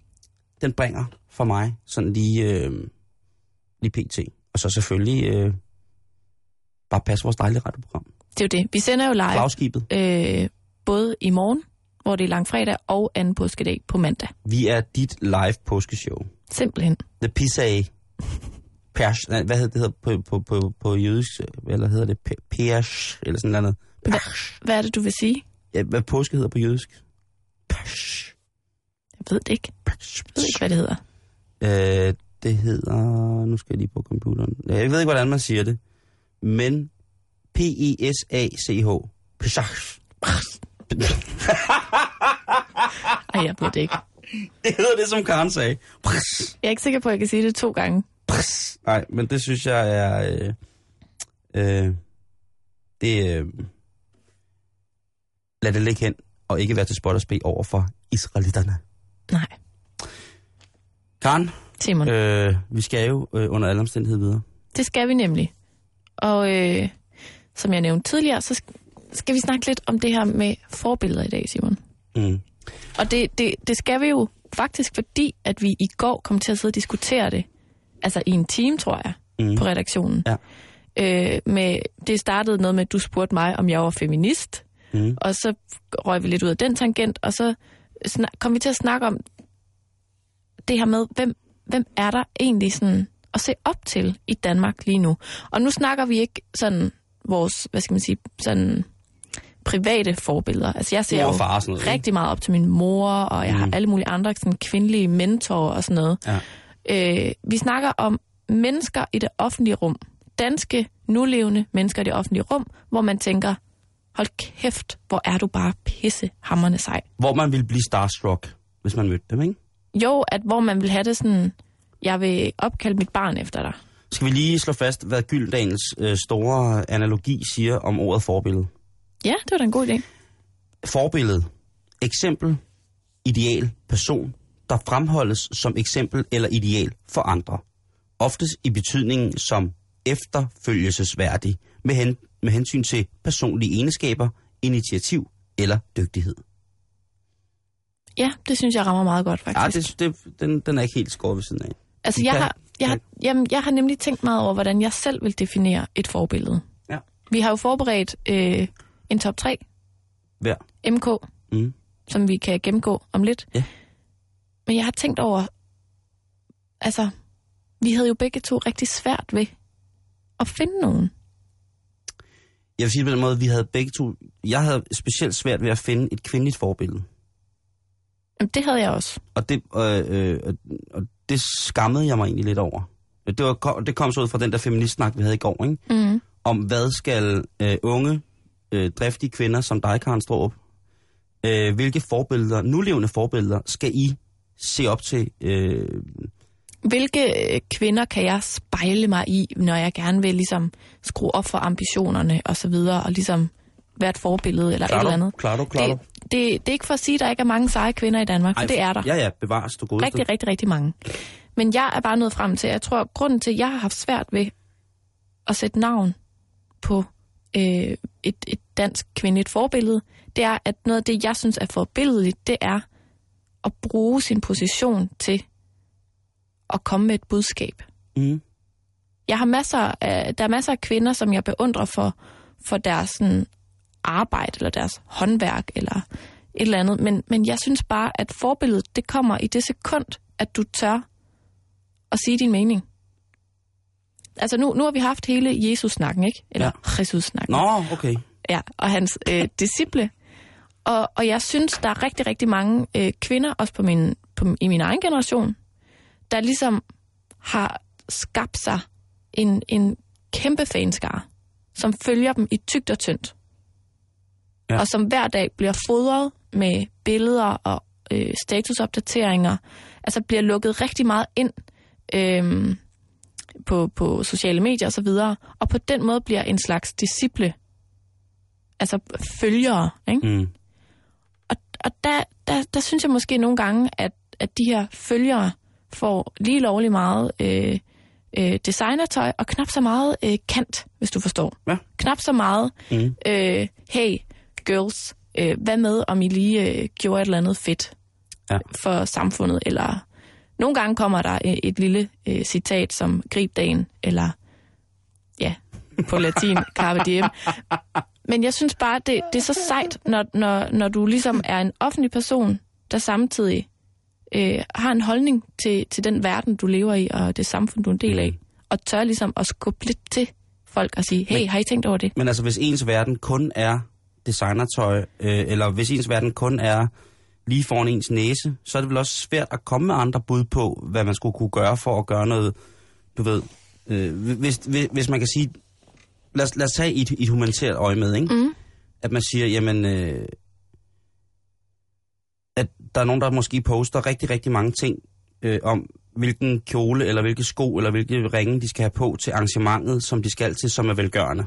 den bringer for mig, sådan lige, øhm, lige pt. Og så selvfølgelig øh, bare passe vores dejlige radioprogram. Det er jo det. Vi sender jo live Flagskibet. øh, både i morgen, hvor det er langfredag, og anden påskedag på mandag. Vi er dit live påskeshow. Simpelthen. The Pisa Pers, hvad hedder det hedder på, på, på, på jødisk, eller hedder det Pe- Pers, eller sådan noget. Pers. Hvad er det, du vil sige? Ja, hvad påske hedder på jødisk? Pers. Jeg ved det ikke. Pers. Jeg ved ikke, hvad det hedder. Øh, det hedder... Nu skal jeg lige på computeren. Jeg ved ikke, hvordan man siger det. Men P-E-S-A-C-H. Pesach. Ej, jeg ved det ikke. Det hedder det, som Karen sagde. Jeg er ikke sikker på, at jeg kan sige det to gange. Pres. Nej, men det synes jeg er... Øh, øh, det... Øh, lad det ligge hen, og ikke være til spot og spe over for israelitterne. Nej, Karen, Simon. Øh. vi skal jo øh, under alle omstændigheder videre. Det skal vi nemlig. Og øh, som jeg nævnte tidligere, så sk- skal vi snakke lidt om det her med forbilleder i dag, Simon. Mm. Og det, det, det skal vi jo faktisk, fordi at vi i går kom til at sidde og diskutere det. Altså i en time, tror jeg, Mm. på redaktionen. Ja. Øh, med, det startede noget med, at du spurgte mig, om jeg var feminist. Mm. Og så røg vi lidt ud af den tangent, og så kom vi til at snakke om det her med, hvem, hvem er der egentlig sådan at se op til i Danmark lige nu. Og nu snakker vi ikke sådan vores, hvad skal man sige, sådan private forbilleder. Altså jeg ser jo far sådan noget, rigtig meget op til min mor, og jeg mm. har alle mulige andre sådan kvindelige mentorer og sådan noget. Ja. Øh, vi snakker om mennesker i det offentlige rum. Danske, nulevende mennesker i det offentlige rum, hvor man tænker, hold kæft, hvor er du bare pisse hammerne sej. Hvor man ville blive starstruck, hvis man mødte dem, ikke? Jo, at hvor man vil have det sådan, jeg vil opkalde mit barn efter dig. Skal vi lige slå fast, hvad Gyldendals øh, store analogi siger om ordet forbillede? Ja, det var da en god idé. Forbillede. Eksempel. Ideal. Person. Der fremholdes som eksempel eller ideal for andre. Oftest i betydningen som efterfølgelsesværdig med, hen, med hensyn til personlige egenskaber, initiativ eller dygtighed. Ja, det synes jeg rammer meget godt, faktisk. Ja, det, det, den, den er ikke helt skåret ved siden af. altså, jeg kan- har, jeg, har, jamen, jeg har nemlig tænkt meget over, hvordan jeg selv vil definere et forbillede. Ja. Vi har jo forberedt øh, en top 3, Hver. MK, Mm. som vi kan gennemgå om lidt. Ja. Men jeg har tænkt over, altså, vi havde jo begge to rigtig svært ved at finde nogen. Jeg vil sige på den måde, vi havde begge to... Jeg havde specielt svært ved at finde et kvindeligt forbillede. Jamen, det havde jeg også. Og det, øh, øh, og- det skammede jeg mig egentlig lidt over. Det, var, det kom så ud fra den der feministsnak, vi havde i går, ikke? Mm. om hvad skal øh, unge, øh, driftige kvinder som dig, Karen Strohrup, øh, hvilke forbilleder, nulevende forbilleder, skal I se op til? Øh, Hvilke øh, kvinder kan jeg spejle mig i, når jeg gerne vil ligesom skrue op for ambitionerne og så videre, og ligesom være et forbillede eller et eller andet. Klar du, Det, det, det er ikke for at sige, at der ikke er mange seje kvinder i Danmark, for det er der. Ja, ja, bevares du godeste. Rigtig, rigtig, rigtig mange. Men jeg er bare nået frem til, jeg tror, grunden til, at jeg har haft svært ved at sætte navn på øh, et, et dansk kvindeligt forbillede, det er, at noget af det, jeg synes er forbilledeligt, det er at bruge sin position til at komme med et budskab. Mm. Jeg har masser af, der er masser af kvinder, som jeg beundrer for, for deres sådan, arbejde, eller deres håndværk, eller et eller andet. Men, men jeg synes bare, at forbilledet, det kommer i det sekund, at du tør at sige din mening. Altså nu, nu har vi haft hele Jesus-snakken, ikke? Eller ja. Jesus-snakken. Nå, okay. Ja, og hans øh, disciple. Og, og jeg synes, der er rigtig, rigtig mange øh, kvinder, også på min, på, i min egen generation, der ligesom har skabt sig en, en kæmpe fanskare, som følger dem i tygt og tyndt. Ja. Og som hver dag bliver fodret med billeder og øh, statusopdateringer. Altså bliver lukket rigtig meget ind øh, på, på sociale medier osv. Og, så videre, og på den måde bliver en slags disciple altså følgere, ikke? Mm. Og, der, der, der synes jeg måske nogle gange, at, at de her følgere får lige lovlig meget øh, øh, designertøj, og knap så meget øh, kant, hvis du forstår. Ja. Knap så meget, Mm. øh, hey, girls, øh, hvad med, om I lige øh, gjorde et eller andet fedt Ja. for samfundet, eller nogle gange kommer der et, et lille øh, citat som grib dagen, eller ja, på latin, carpe diem. Men jeg synes bare, det, det er så sejt, når, når, når du ligesom er en offentlig person, der samtidig øh, har en holdning til, til den verden, du lever i, og det samfund, du er en del af, og tør ligesom at skubbe lidt til folk og sige, hey, Men- har I tænkt over det? Men altså, hvis ens verden kun er designertøj, øh, eller hvis ens verden kun er lige foran ens næse, så er det vel også svært at komme med andre bud på, hvad man skulle kunne gøre for at gøre noget, du ved, øh, hvis, hvis, hvis man kan sige, lad os, lad os tage et, et humanitært øje med, ikke? Mm. at man siger, jamen, øh, at der er nogen, der måske poster rigtig, rigtig mange ting øh, om, hvilken kjole, eller hvilke sko, eller hvilke ringe, de skal have på til arrangementet, som de skal til, som er velgørende.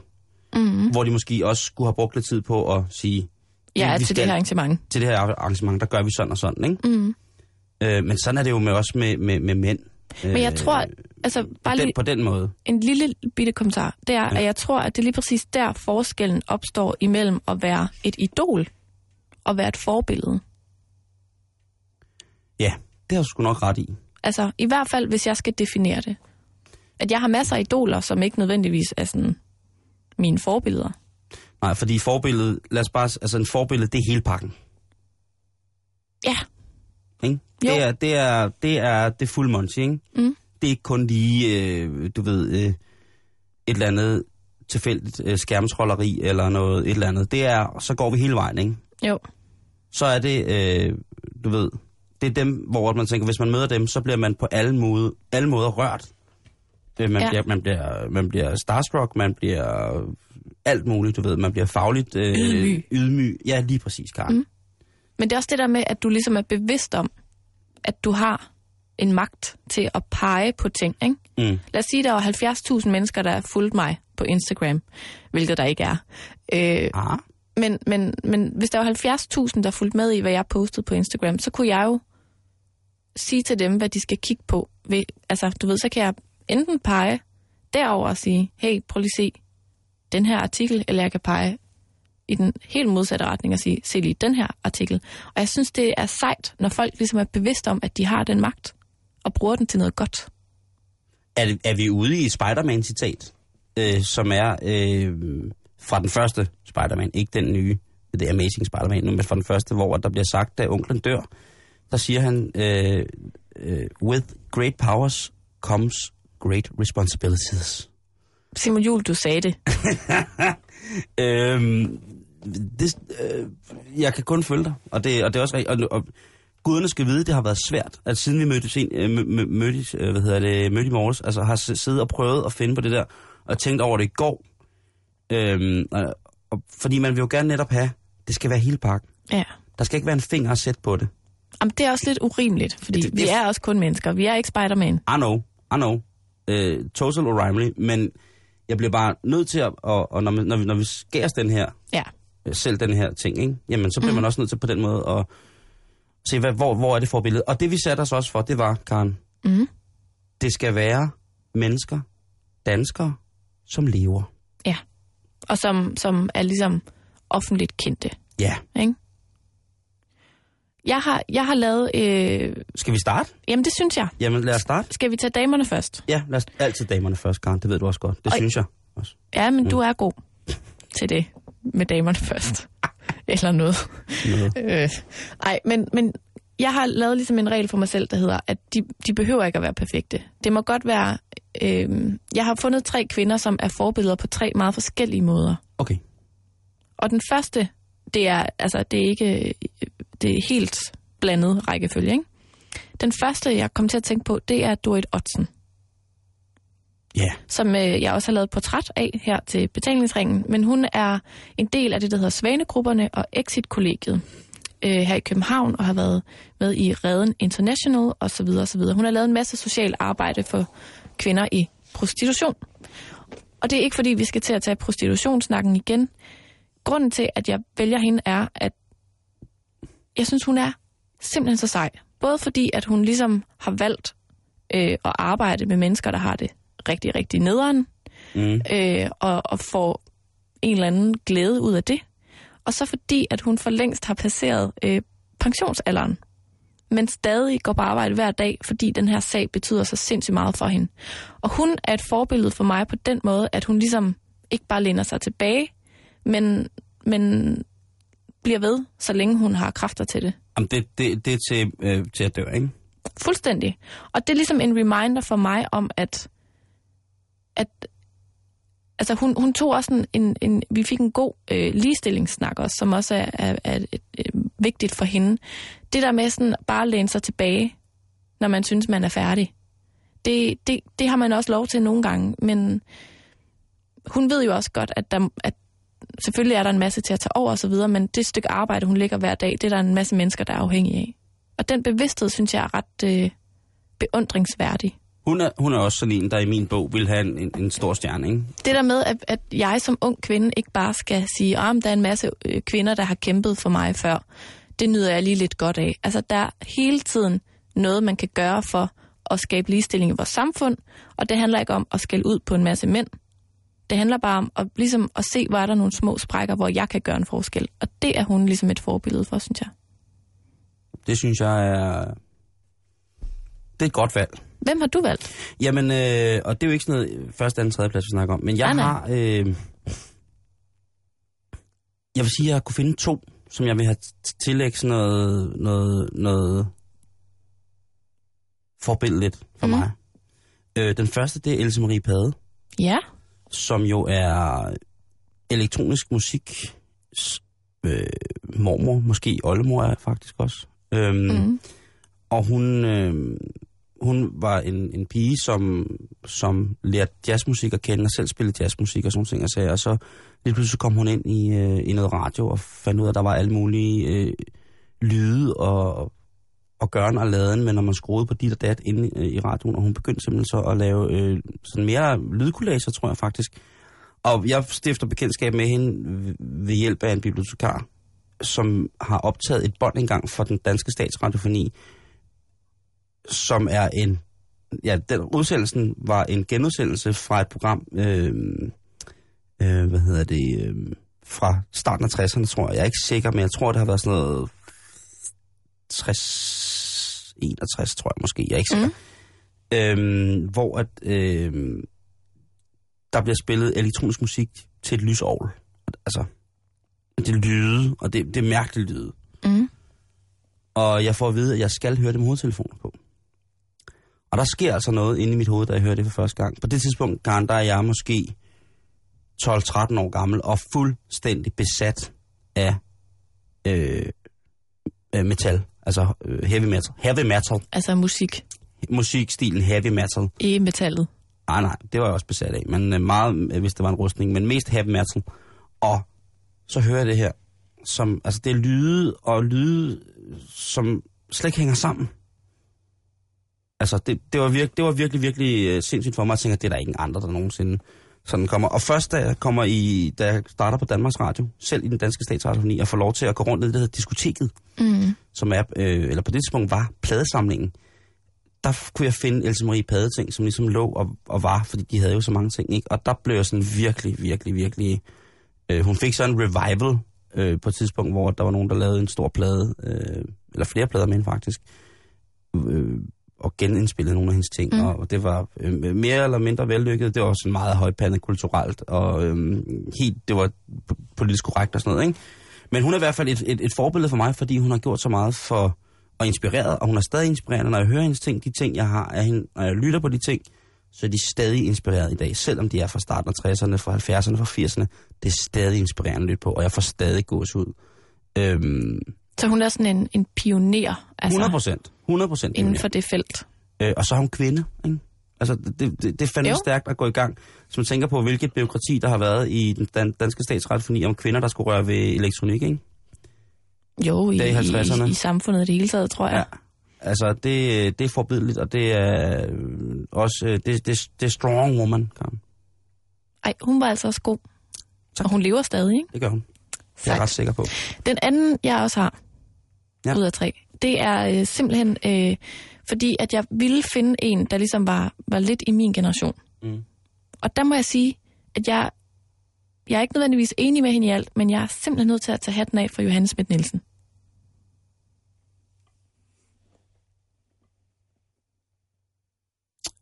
Mm. Hvor de måske også skulle have brugt lidt tid på at sige, Ja, til skal- det her arrangement. til det her arrangement, der gør vi sådan og sådan, ikke? Mm. Øh, men sådan er det jo med, også med, med, med mænd. Men jeg tror, altså bare den, lige på den måde. en lille bitte kommentar, det er, Ja. at jeg tror, at det er lige præcis der forskellen opstår imellem at være et idol og være et forbillede. Ja, det har du sgu nok ret i. Altså, i hvert fald, hvis jeg skal definere det. At jeg har masser af idoler, som ikke nødvendigvis er sådan mine forbilleder. Nej, fordi forbilledet, lad os bare, altså en forbillede, det er hele pakken. Ja? Jo. Det er, det er, det er det fuld monty, ikke? Mm. det er ikke kun lige, øh, du ved, øh, et eller andet tilfældigt øh, skærmtrolleri eller noget et eller andet. Det er, så går vi hele vejen, ikke? Jo. Så er det, øh, du ved, det er dem, hvor man tænker, hvis man møder dem, så bliver man på alle, måde, alle måder rørt. Øh, Man, ja. bliver, man, bliver, man bliver starstruck, man bliver alt muligt, du ved. Man bliver fagligt øh, Ydmyg. ydmyg. Ja, lige præcis, Karen. Mm. Men det er også det der med, at du ligesom er bevidst om, at du har en magt til at pege på ting, ikke? Mm. Lad os sige, der var 70.000 mennesker, der fulgte mig på Instagram, hvilket der ikke er. Øh, Ah, men, men, men hvis der var 70.000, der fulgte med i, hvad jeg postede på Instagram, så kunne jeg jo sige til dem, hvad de skal kigge på. Ved, altså, du ved, så kan jeg enten pege derover og sige, hey, prøv lige at se den her artikel, eller jeg kan pege i den helt modsatte retning og sige, se lige den her artikel. Og jeg synes, det er sejt, når folk ligesom er bevidste om, at de har den magt, og bruger den til noget godt. er, er vi ude i Spider-Man-citat, øh, som er øh, fra den første Spider-Man, ikke den nye, det er Amazing Spider-Man, men fra den første, hvor der bliver sagt, da onklen dør, der siger han, øh, øh, with great powers comes great responsibilities. Simon Jul, du sagde det. Øhm, det, øh, jeg kan kun følge dig, og det, og det er også. Og, og guderne skal vide, det har været svært, at siden vi mødtes, en, øh, mø- mø- mødtes, øh, hvad hedder det, mødte i morges, altså har siddet og prøvet at finde på det der, og tænkt over det i går. Øhm, og, og, fordi man vil jo gerne netop have, det skal være hele pakken. Ja. Der skal ikke være en finger at sætte på det. Jamen, det er også lidt urimeligt, fordi Det- det, vi er også kun mennesker. Vi er ikke Spider-Man. I know, I know. Øh, total O'Reilly, men jeg bliver bare nødt til at, og, og når, vi, når, vi, når vi skæres den her, Ja. Øh, selv den her ting, ikke? jamen så bliver mm. man også nødt til på den måde at se, hvad, hvor, hvor er det forbillede. Og det vi satte os også for, det var, Karen, Mm. det skal være mennesker, danskere, som lever. Ja. Og som, som er ligesom offentligt kendte. Ja. Ikke? Jeg har, jeg har lavet... Øh, Skal vi starte? jamen, det synes jeg. Jamen lad os starte. Skal vi tage damerne først? Ja, lad os altid damerne først, Karen. Det ved du også godt. Det Og- synes jeg også. Ja, men mm. du er god til det med damerne først. Eller noget. Noget. Øh, ej, men, men jeg har lavet ligesom en regel for mig selv, der hedder, at de, de behøver ikke at være perfekte. Det må godt være... Øh, jeg har fundet tre kvinder, som er forbilleder på tre meget forskellige måder. Okay. Og den første, det er, altså, det er ikke det er helt blandet rækkefølge, ikke? Den første, jeg kom til at tænke på, det er Dorit Ottsen, Ja. som øh, jeg også har lavet portræt af her til betalingsringen. Men hun er en del af det, der hedder Svanegrupperne og Exit-kollegiet øh, her i København, og har været med i Reden International osv. osv. Hun har lavet en masse social arbejde for kvinder i prostitution. Og det er ikke, fordi vi skal til at tage prostitutionssnakken igen. Grunden til, at jeg vælger hende, er, at jeg synes, hun er simpelthen så sej. Både fordi, at hun ligesom har valgt øh, at arbejde med mennesker, der har det rigtig, rigtig nederen, Mm. øh, og, og får en eller anden glæde ud af det. Og så fordi, at hun for længst har passeret øh, pensionsalderen, men stadig går på arbejde hver dag, fordi den her sag betyder så sindssygt meget for hende. Og hun er et forbillede for mig på den måde, at hun ligesom ikke bare læner sig tilbage, men, men bliver ved, så længe hun har kræfter til det. Jamen, det, det, det er til, øh, til at dø, ikke? Fuldstændig. Og det er ligesom en reminder for mig om, at, at altså hun, hun tog også en, en, en, vi fik en god øh, ligestillingssnak også, som også er, er, er et, et, øh, vigtigt for hende. Det der med sådan bare at læne sig tilbage, når man synes, man er færdig, det, det, det har man også lov til nogle gange, men hun ved jo også godt, at, der, at selvfølgelig er der en masse til at tage over og så videre, men det stykke arbejde, hun ligger hver dag, det er der en masse mennesker, der er afhængige af. Og den bevidsthed, synes jeg er ret øh, beundringsværdig. Hun er, hun er også sådan en, der i min bog vil have en, en, en stor stjerne, ikke? Det der med, at, at jeg som ung kvinde ikke bare skal sige, at der er en masse øh, kvinder, der har kæmpet for mig før, det nyder jeg lige lidt godt af. Altså, der er hele tiden noget, man kan gøre for at skabe ligestilling i vores samfund, og det handler ikke om at skælde ud på en masse mænd. Det handler bare om at, ligesom at se, hvor er der nogle små sprækker, hvor jeg kan gøre en forskel. Og det er hun ligesom et forbillede for, synes jeg. Det synes jeg er... Det er et godt valg. Hvem har du valgt? Jamen, øh, og det er jo ikke sådan noget første, anden, tredje plads, vi snakker om. Men jeg Nej, nej. har... Øh, jeg vil sige, at jeg kunne finde to, som jeg vil have t- tillægge sådan noget, noget, noget forbilledeligt for mm. mig. Øh, den første, det er Else Marie Pade, Ja. som jo er elektronisk musik. Øh, mormor, måske oldemor er faktisk også. Øhm, Mm. Og hun, øh, hun var en, en pige, som, som lærte jazzmusik at kende, og selv spillede jazzmusik og sådan ting. Og, sagde, og så lige pludselig kom hun ind i, øh, i noget radio og fandt ud af, at der var alle mulige øh, lyde og, og gøren og laden, men når man skruede på dit og dat inde øh, i radioen, og hun begyndte simpelthen så at lave øh, sådan mere lydkollager, tror jeg faktisk. Og jeg stifter bekendtskab med hende ved- ved hjælp af en bibliotekar, som har optaget et bånd engang for den danske statsradiofoni, som er en... Ja, den udsendelsen var en genudsendelse fra et program, øh, øh, hvad hedder det, øh, fra starten af 60'erne, tror jeg. Jeg er ikke sikker, men jeg tror, det har været sådan noget 60, 61, tror jeg måske. Jeg er ikke sikker. Mm. Øhm, hvor at, øh, der bliver spillet elektronisk musik til et lysovl. Altså, det lyde, og det, det er mærkeligt lyde. Mm. Og jeg får at vide, at jeg skal høre det med hovedtelefoner på. Og der sker altså noget inde i mit hoved, da jeg hører det for første gang. På det tidspunkt, Karen, der er jeg måske 12-13 år gammel og fuldstændig besat af øh, øh, metal. Altså øh, heavy metal. Heavy metal. Altså musik Musikstilen heavy metal. i metallet. Nej, nej, det var jeg også besat af. Men øh, meget, hvis det var en rustning. Men mest heavy metal. Og så hører jeg det her. Som, altså det er lyde og lyde, som slet ikke hænger sammen. Altså det, det, var, virke, det var virkelig, virkelig øh, sindssygt for mig. Jeg tænker, det er der ingen andre, der nogensinde sådan kommer. Og først da jeg kommer i, da jeg starter på Danmarks Radio, selv i den danske statsradiofoni, og får lov til at gå rundt i det, der hedder diskoteket, Mm. som er, øh, eller på det tidspunkt var pladesamlingen, der kunne jeg finde Else Marie Pade ting, som ligesom lå og, og var, fordi de havde jo så mange ting, ikke? Og der blev jeg sådan virkelig, virkelig, virkelig... Øh, hun fik sådan en revival øh, på et tidspunkt, hvor der var nogen, der lavede en stor plade, øh, eller flere plader med hende faktisk, øh, og genindspillede nogle af hendes ting, Mm. og det var øh, mere eller mindre vellykket. Det var også meget højpandet kulturelt, og øh, helt, det var politisk korrekt og sådan noget, ikke? Men hun er i hvert fald et, et, et forbillede for mig, fordi hun har gjort så meget for og inspireret, og hun er stadig inspirerende, når jeg hører hendes ting, de ting, jeg har af hende, når jeg lytter på de ting, så er de stadig inspireret i dag, selvom de er fra starten af 60'erne, fra 70'erne, fra 80'erne. Det er stadig inspirerende at lytte på, og jeg får stadig gås ud. Øhm, Så hun er sådan en, en pioner altså, 100 procent. 100 procent. inden for det felt. Øh, og så er hun kvinde, ikke? Altså, det, det, det er fandme Jo. stærkt at gå i gang, hvis man tænker på, hvilket byråkrati, der har været i den dan- danske statsradiofoni om kvinder, der skulle røre ved elektronik, ikke? Jo, i, er i 50'erne. i, i samfundet i det hele taget, tror jeg. Ja. Altså, det, det er forbilledligt, og det er øh, også, øh, det, det, det er strong woman, Karen. Ej, hun var altså også god. Tak. Og hun lever stadig, ikke? Det gør hun. Det er jeg ret sikker på. Den anden, jeg også har, ja. ud af tre, det er øh, simpelthen, øh, fordi at jeg ville finde en, der ligesom var, var lidt i min generation. Mm. Og der må jeg sige, at jeg, jeg er ikke nødvendigvis enig med hende i alt, men jeg er simpelthen nødt til at tage hatten af for Johannes Schmidt Nielsen.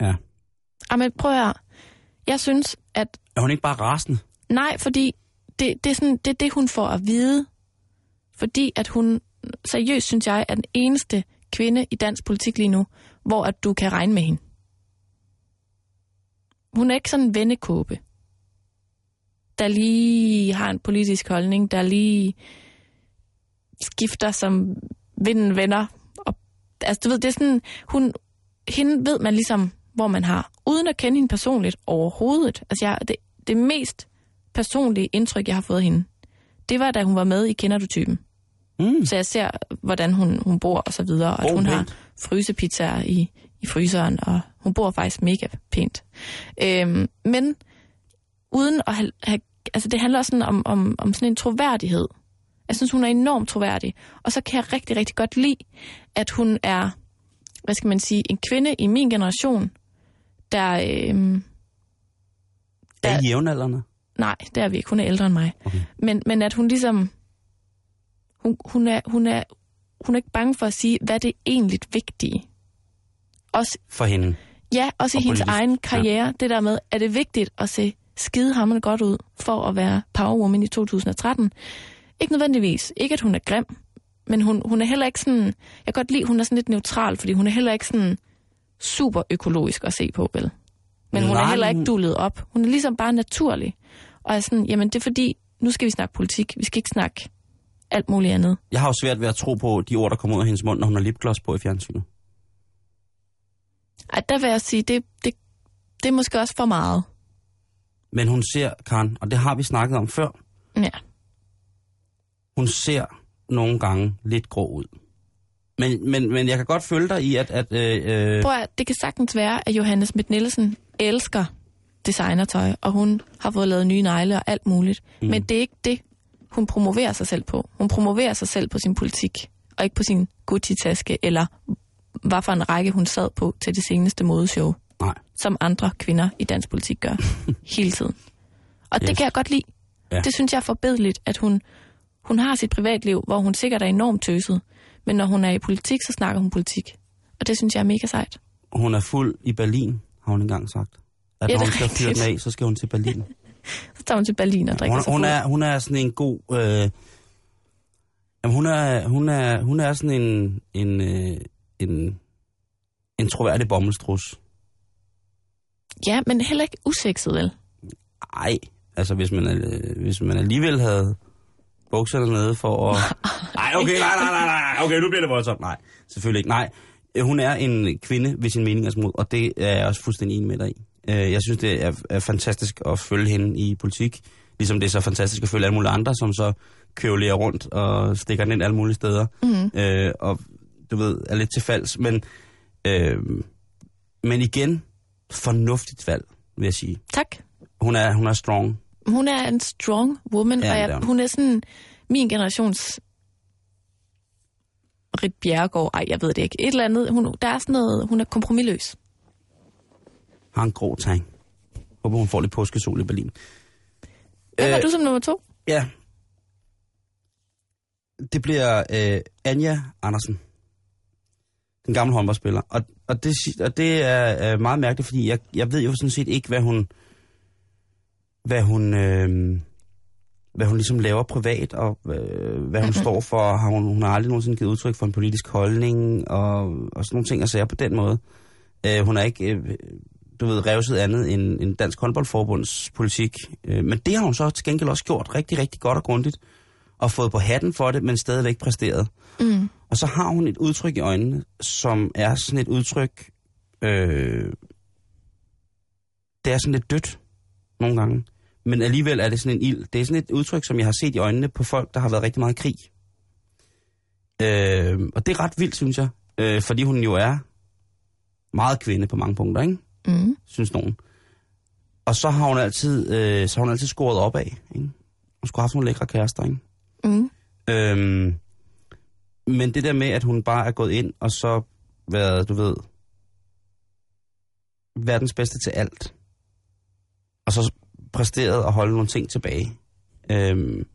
Ja. Jamen, prøv at høre. Jeg synes, at Er hun ikke bare rasende? Nej, fordi det, det, er sådan, det er det, hun får at vide. Fordi at hun, seriøst synes jeg, er den eneste kvinde i dansk politik lige nu, hvor at du kan regne med hende. Hun er ikke sådan en vennekåbe, der lige har en politisk holdning, der lige skifter som vinden vender. Og, altså, du ved, det er sådan, hun, hende ved man ligesom, hvor man har, uden at kende hende personligt overhovedet. Altså, jeg, det, det mest personlige indtryk, jeg har fået af hende, det var, da hun var med i Kender du typen. Mm. Så jeg ser, hvordan hun, hun bor og så videre, og at Åh, hun har pænt. frysepizzaer i, i fryseren, og hun bor faktisk mega pænt. Øhm, men uden at have, have... Altså, det handler også sådan om, om, om sådan en troværdighed. Jeg synes, hun er enormt troværdig. Og så kan jeg rigtig, rigtig godt lide, at hun er, hvad skal man sige, en kvinde i min generation, der... Øhm, Er Ja. I jævnaldrende? Nej, det er vi ikke. Hun er ældre end mig. Okay. Men, men at hun ligesom... Hun, hun, er, hun, er, hun er ikke bange for at sige, hvad det er egentlig vigtige. Også, For hende. ja, også Og i hendes politisk, egen karriere. Ja. Det der med, er det vigtigt at se skidehammerende godt ud for at være powerwoman i 2013? Ikke nødvendigvis. Ikke, at hun er grim. Men hun, hun er heller ikke sådan... Jeg kan godt lide, hun er sådan lidt neutral, fordi hun er heller ikke sådan super økologisk at se på, vel? Men hun Nej, er heller ikke dullet op. Hun er ligesom bare naturlig. Og er sådan, jamen det er fordi, nu skal vi snakke politik. Vi skal ikke snakke alt muligt andet. Jeg har jo svært ved at tro på de ord, der kommer ud af hendes mund, når hun har lipgloss på i fjernsynet. Ej, der vil jeg sige, det, det, det er måske også for meget. Men hun ser, Karen, og det har vi snakket om før, Ja. hun ser nogle gange lidt grå ud. Men, men, men jeg kan godt følge dig i, at... at øh, øh, Prøv at, det kan sagtens være, at Johannes Schmidt Nielsen elsker designertøj, og hun har fået lavet nye negle og alt muligt. Mm. Men det er ikke det, hun promoverer sig selv på. Hun promoverer sig selv på sin politik, og ikke på sin Gucci-taske, eller hvad for en række hun sad på til det seneste modeshow, nej. som andre kvinder i dansk politik gør hele tiden. Og yes. Det kan jeg godt lide. Ja. Det synes jeg er forbedeligt, at hun, hun har sit privatliv, hvor hun sikkert er enormt tøset. Men når hun er i politik, så snakker hun politik. Og det synes jeg er mega sejt. Hun er fuld i Berlin, har hun engang sagt. At Ja, når hun skal fyre den af, så skal hun til Berlin. Så tager hun til Berlin og drikker Hun, sig hun, er, hun er sådan en god... Øh, jamen hun er, hun er, hun er sådan en, en, øh, en, en troværdig bommelstrus. Ja, men heller ikke usekset, vel? Ej, altså hvis man, øh, hvis man alligevel havde bukserne nede for at... Nej, okay, nej, nej, nej, nej, okay, nu bliver det voldsomt. Nej, selvfølgelig ikke. Nej, hun er en kvinde ved sin mening mod, og det er jeg også fuldstændig enig med dig i. Øh, Jeg synes, det er, er fantastisk at følge hende i politik, ligesom det er så fantastisk at følge alle mulige andre, som så køvler rundt og stikker den ind alle mulige steder. Mm. Øh, og du ved, er lidt til falds. Men, øh, men igen, fornuftigt valg, vil jeg sige. Tak. Hun er, hun er strong. Hun er en strong woman, Ja, og jeg, hun. hun er sådan min generations Rit Bjerregaard. Ej, jeg ved det ikke. Et eller andet. Hun, der er sådan noget, hun er kompromilløs. Har en grå tegn. Håber, hun får lidt påskesol i Berlin. Hvad var Øh, du som nummer to? Ja. Det bliver øh, Anja Andersen. Den gamle håndboldspiller. Og, og, det, og det er øh, meget mærkeligt, fordi jeg, jeg ved jo sådan set ikke, hvad hun... Hvad hun... Øh, hvad hun ligesom laver privat, og øh, hvad hun står for. Har hun, hun har aldrig nogensinde givet udtryk for en politisk holdning, og, og sådan nogle ting, og sager på den måde. Øh, hun er ikke, øh, du ved, revset andet end, end Dansk Håndboldforbunds politik. Øh, men det har hun så til gengæld også gjort rigtig, rigtig godt og grundigt, og fået på hatten for det, men stadigvæk præsteret. Mm. Og så har hun et udtryk i øjnene, som er sådan et udtryk, øh, det er sådan lidt dødt nogle gange. Men alligevel er det sådan en ild. Det er sådan et udtryk, som jeg har set i øjnene på folk, der har været rigtig meget i krig. Øh, og det er ret vildt, synes jeg. Øh, fordi hun jo er meget kvinde på mange punkter, ikke? Mm. synes nogen. Og så har hun altid, øh, så har hun altid scoret opad, ikke? Hun skulle have haft nogle lækre kærester, ikke? Mm. Øhm, men det der med, at hun bare er gået ind og så været, du ved, verdens bedste til alt. Og så præsteret at holde nogle ting tilbage. Øhm,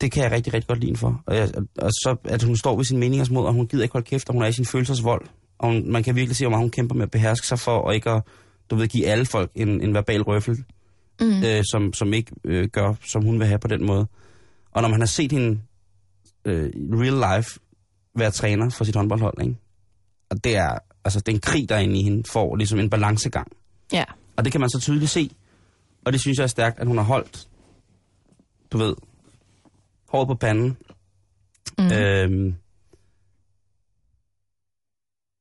det kan jeg rigtig, rigtig godt lide for. Og, jeg, og så, at hun står ved sin meningers mod, og hun gider ikke holde kæft, og hun er i sin følelsesvold. Og hun, man kan virkelig se, hvor meget hun kæmper med at beherske sig for, og ikke at, du ved, give alle folk en, en verbal røffel Mm. øh, som, som ikke øh, gør, som hun vil have på den måde. Og når man har set hende øh, real life være træner for sit håndboldhold, ikke? og det er, altså, det er en krig, der er inde i hende, får ligesom en balancegang. Ja. Og det kan man så tydeligt se. Og det synes jeg er stærkt, at hun har holdt, du ved, håret på panden. Mm. Øhm,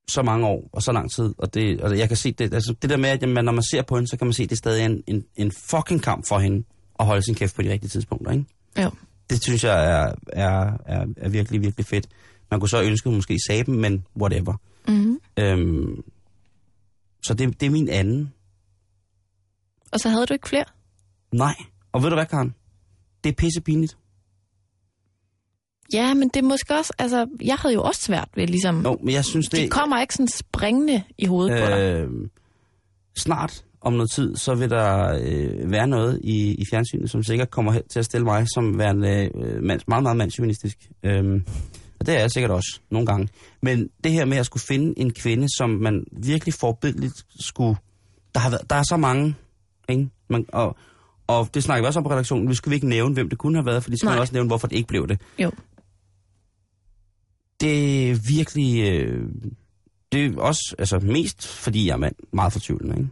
så mange år og så lang tid. Og, det, og jeg kan se det, altså det der med, at jamen, når man ser på hende, så kan man se, at det er stadig en, en, en fucking kamp for hende at holde sin kæft på de rigtige tidspunkter. Ikke? Jo. Det synes jeg er, er, er, er virkelig, virkelig fedt. Man kunne så ønske, at hun måske sagde dem, men whatever. Mm. Øhm, så det, det er min anden. Og så havde du ikke flere? Nej. Og ved du hvad, Karen? Det er pissepinligt. Ja, men det er måske også, altså, jeg havde jo også svært ved, ligesom, Jo, men jeg synes, det... det kommer ikke sådan springende i hovedet på dig. Øh, snart om noget tid, så vil der øh, være noget i, i fjernsynet, som sikkert kommer til at stille mig som værende øh, mands, meget, meget mandsjuvenistisk. Øhm, og det er jeg sikkert også nogle gange. Men det her med at skulle finde en kvinde, som man virkelig forbilledligt skulle... Der, har været, der er så mange, ikke? Man, og, og det snakker vi også om på redaktionen. Vi skulle ikke nævne, hvem det kunne have været, for det skal også nævne, hvorfor det ikke blev det. Jo. Det er virkelig... Øh, det er også, altså mest fordi jeg er mand, meget fortvivlende, ikke?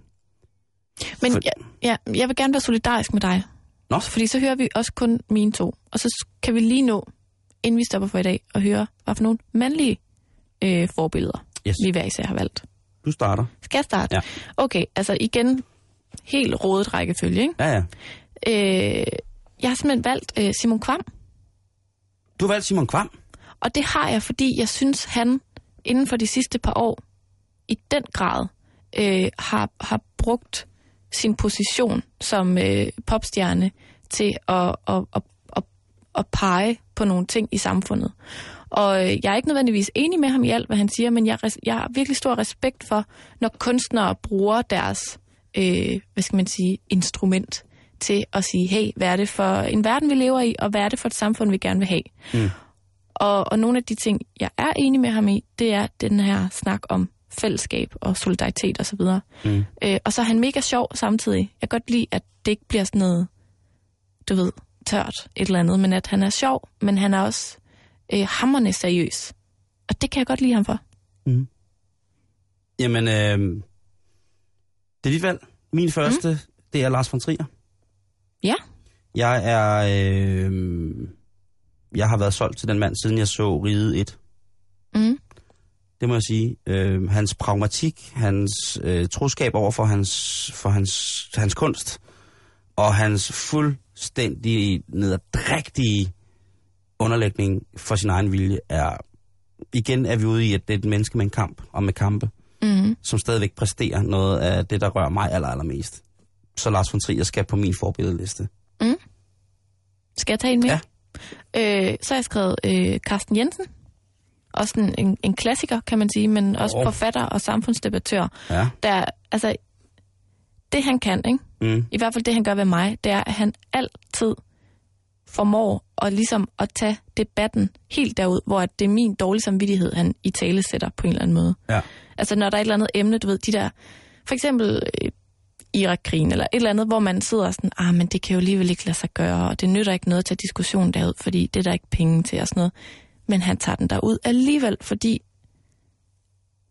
Men For- ja, ja, jeg vil gerne være solidarisk med dig. Nå. Fordi så hører vi også kun mine to. Og så kan vi lige nå, inden vi stopper for i dag, at høre, hvad for nogle mandlige øh, forbilleder, Yes. vi hver især har valgt. Du starter. Skal jeg starte? Ja. Okay, altså igen, helt rådet rækkefølge, ikke? Ja, ja. Øh, jeg har simpelthen valgt øh, Simon Kvam, Du har valgt Simon Kvam og det har jeg, fordi jeg synes, han inden for de sidste par år i den grad øh, har, har brugt sin position som øh, popstjerne til at, at, at, at, at pege på nogle ting i samfundet. Og øh, jeg er ikke nødvendigvis enig med ham i alt, hvad han siger, men jeg, jeg har virkelig stor respekt for, når kunstnere bruger deres, øh, hvad skal man sige, instrument til at sige, hey, hvad er det for en verden, vi lever i, og hvad er det for et samfund, vi gerne vil have. Mm. Og, og nogle af de ting, jeg er enig med ham i, det er den her snak om fællesskab og solidaritet osv. Og, Mm. øh, og så er han mega sjov samtidig. Jeg kan godt lide, at det ikke bliver sådan noget, du ved, tørt et eller andet, men at han er sjov, men han er også øh, hammerne seriøs. Og det kan jeg godt lide ham for. Mm. Jamen, øh, det er dit valg. Min første, mm. det er Lars von Trier. Ja. Jeg er... Øh, jeg har været solgt til den mand, siden jeg så Ride 1. Mm. Det må jeg sige. Øh, hans pragmatik, hans øh, troskab over for hans, for hans, hans kunst, og hans fuldstændig nederdrægtige underlægning for sin egen vilje, er... Igen er vi ude i, at det er et menneske med en kamp, og med kampe, Mm. som stadigvæk præsterer noget af det, der rører mig aller, allermest. Så Lars von Trier skal på min forbilledliste. Skal jeg tage en mere? Ja. Øh, så har jeg skrevet øh, Carsten Jensen. Også en, en, en klassiker, kan man sige, men også oh. forfatter og samfundsdebattør. Ja. Der, altså, det han kan, ikke? Mm. i hvert fald det, han gør ved mig, det er, at han altid formår at, ligesom at tage debatten helt derud, hvor det er min dårlige samvittighed, han i tale sætter på en eller anden måde. Ja. Altså når der er et eller andet emne, du ved, de der, for eksempel øh, Irak-krigen, eller et eller andet, hvor man sidder sådan, ah, men det kan jo alligevel ikke lade sig gøre, og det nytter ikke noget at tage diskussion derud, fordi det er der ikke penge til og sådan noget. Men han tager den derud alligevel, fordi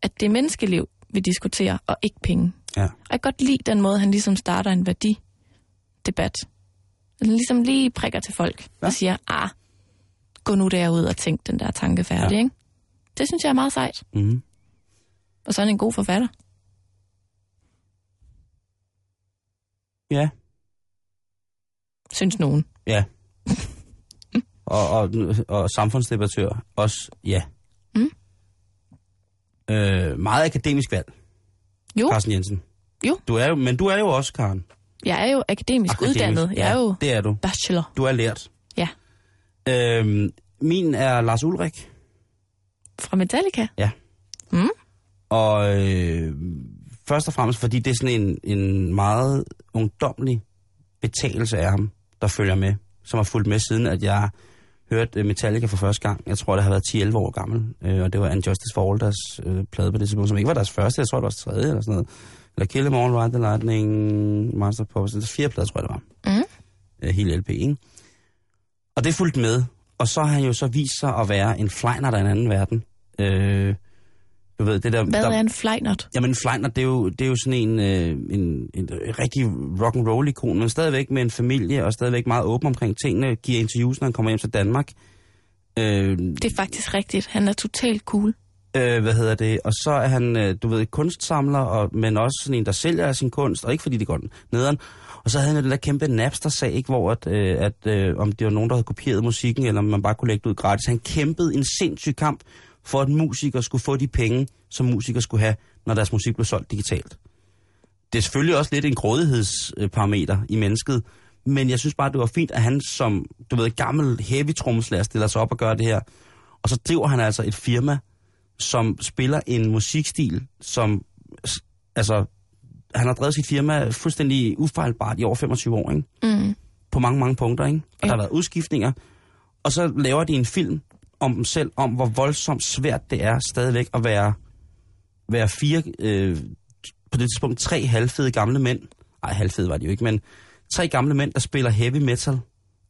at det er menneskeliv, vi diskuterer, og ikke penge. Ja. Og jeg kan godt lide den måde, han ligesom starter en værdidebat. Han ligesom lige prikker til folk ja. Ja. og siger, ah, gå nu derud og tænk den der tanke færdig, Ja. ikke? Det synes jeg er meget sejt. Mm. Og så er han en god forfatter. Ja. Synes nogen. Ja. og, og, og samfundsdebattør også, ja. Mm. Øh, meget akademisk valg, Jo, Carsten Jensen. Jo. Du er jo, men du er jo også, Karen. jeg er jo akademisk, Akademisk, uddannet. Jeg er jo det er du. bachelor. Du er lært. Ja. Øhm, min er Lars Ulrik. Fra Metallica. Og øh, først og fremmest, fordi det er sådan en, en meget ungdomlig betalelse af ham, der følger med, som har fulgt med siden, at jeg hørte øh, Metallica for første gang. Jeg tror, det har været 10-11 år gammel, øh, og det var Unjustice for All, deres øh, plade på det tidspunkt, som ikke var deres første, jeg tror, det var deres tredje eller sådan noget. Eller Kill Em All, Ride the Lightning, Master of Puppets, det fire plader, tror jeg, det var. Mm. Øh, hele LP, ikke? Og det er fulgt med. Og så har han jo så vist sig at være en flejner der i en anden verden. Øh, du ved, det der... Hvad der, er en flejnert? Jamen, Fleiner, det er jo, det er jo sådan en, øh, en, en rigtig rock and roll ikon, men stadigvæk med en familie, og stadigvæk meget åben omkring tingene, giver interviews, når han kommer hjem til Danmark. Øh, Det er faktisk rigtigt. Han er totalt cool. øh, hvad hedder det? Og så er han, øh, du ved, kunstsamler, og, men også sådan en, der sælger sin kunst, og ikke fordi det går nederen. Og så havde han jo den der kæmpe Napster-sag, ikke, hvor at, øh, at, øh, om det var nogen, der havde kopieret musikken, eller om man bare kunne lægge det ud gratis. Han kæmpede en sindssyg kamp for, at musikere skulle få de penge, som musikere skulle have, når deres musik blev solgt digitalt. Det er selvfølgelig også lidt en grådighedsparameter i mennesket, men jeg synes bare, det var fint, at han som, du ved, gammel heavy trommeslager stiller sig op og gør det her. Og så driver han altså et firma, som spiller en musikstil, som, altså, han har drevet sit firma fuldstændig ufejlbart i over 25 år, ikke? Mm. På mange, mange punkter, ikke? Og Ja. der har været udskiftninger. Og så laver de en film om dem selv, om hvor voldsomt svært det er stadigvæk at være, være fire, øh, på det tidspunkt tre halvfede gamle mænd. Nej, halvfede var de jo ikke, men tre gamle mænd, der spiller heavy metal,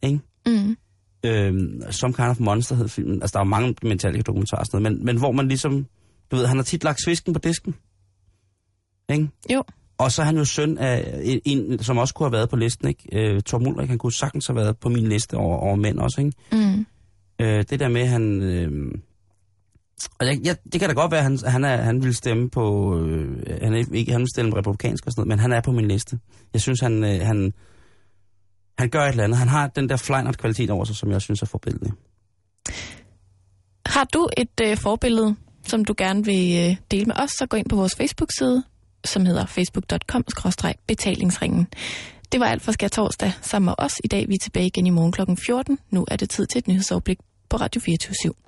ikke? Mm. øh, Some Kind of Monster hed filmen. Altså, der er mange Metallica dokumentarer og sådan noget, men, men hvor man ligesom Du ved, han har tit lagt svisken på disken. Ikke? Jo. Og så er han jo søn af en, som også kunne have været på listen, ikke? Øh, Torm Ulrik, han kunne sagtens have været på min liste over, over mænd også, ikke? Mm. Øh, det der med, han... Øh, og jeg, jeg, det kan da godt være, at han, han, er, han vil stemme på... Øh, han, er ikke, han vil stemme republikansk og sådan noget, men han er på min liste. Jeg synes, han, øh, han, han gør et eller andet. Han har den der flynert kvalitet over sig, som jeg synes er forbindelig. Har du et øh, forbillede, som du gerne vil øh, dele med os, så gå ind på vores Facebook-side, som hedder facebook.com-betalingsringen. Det var alt for Skær Torsdag sammen med os. I dag vi er tilbage igen i morgen kl. 14. Nu er det tid til et nyhedsoverblik på Radio 24 /7.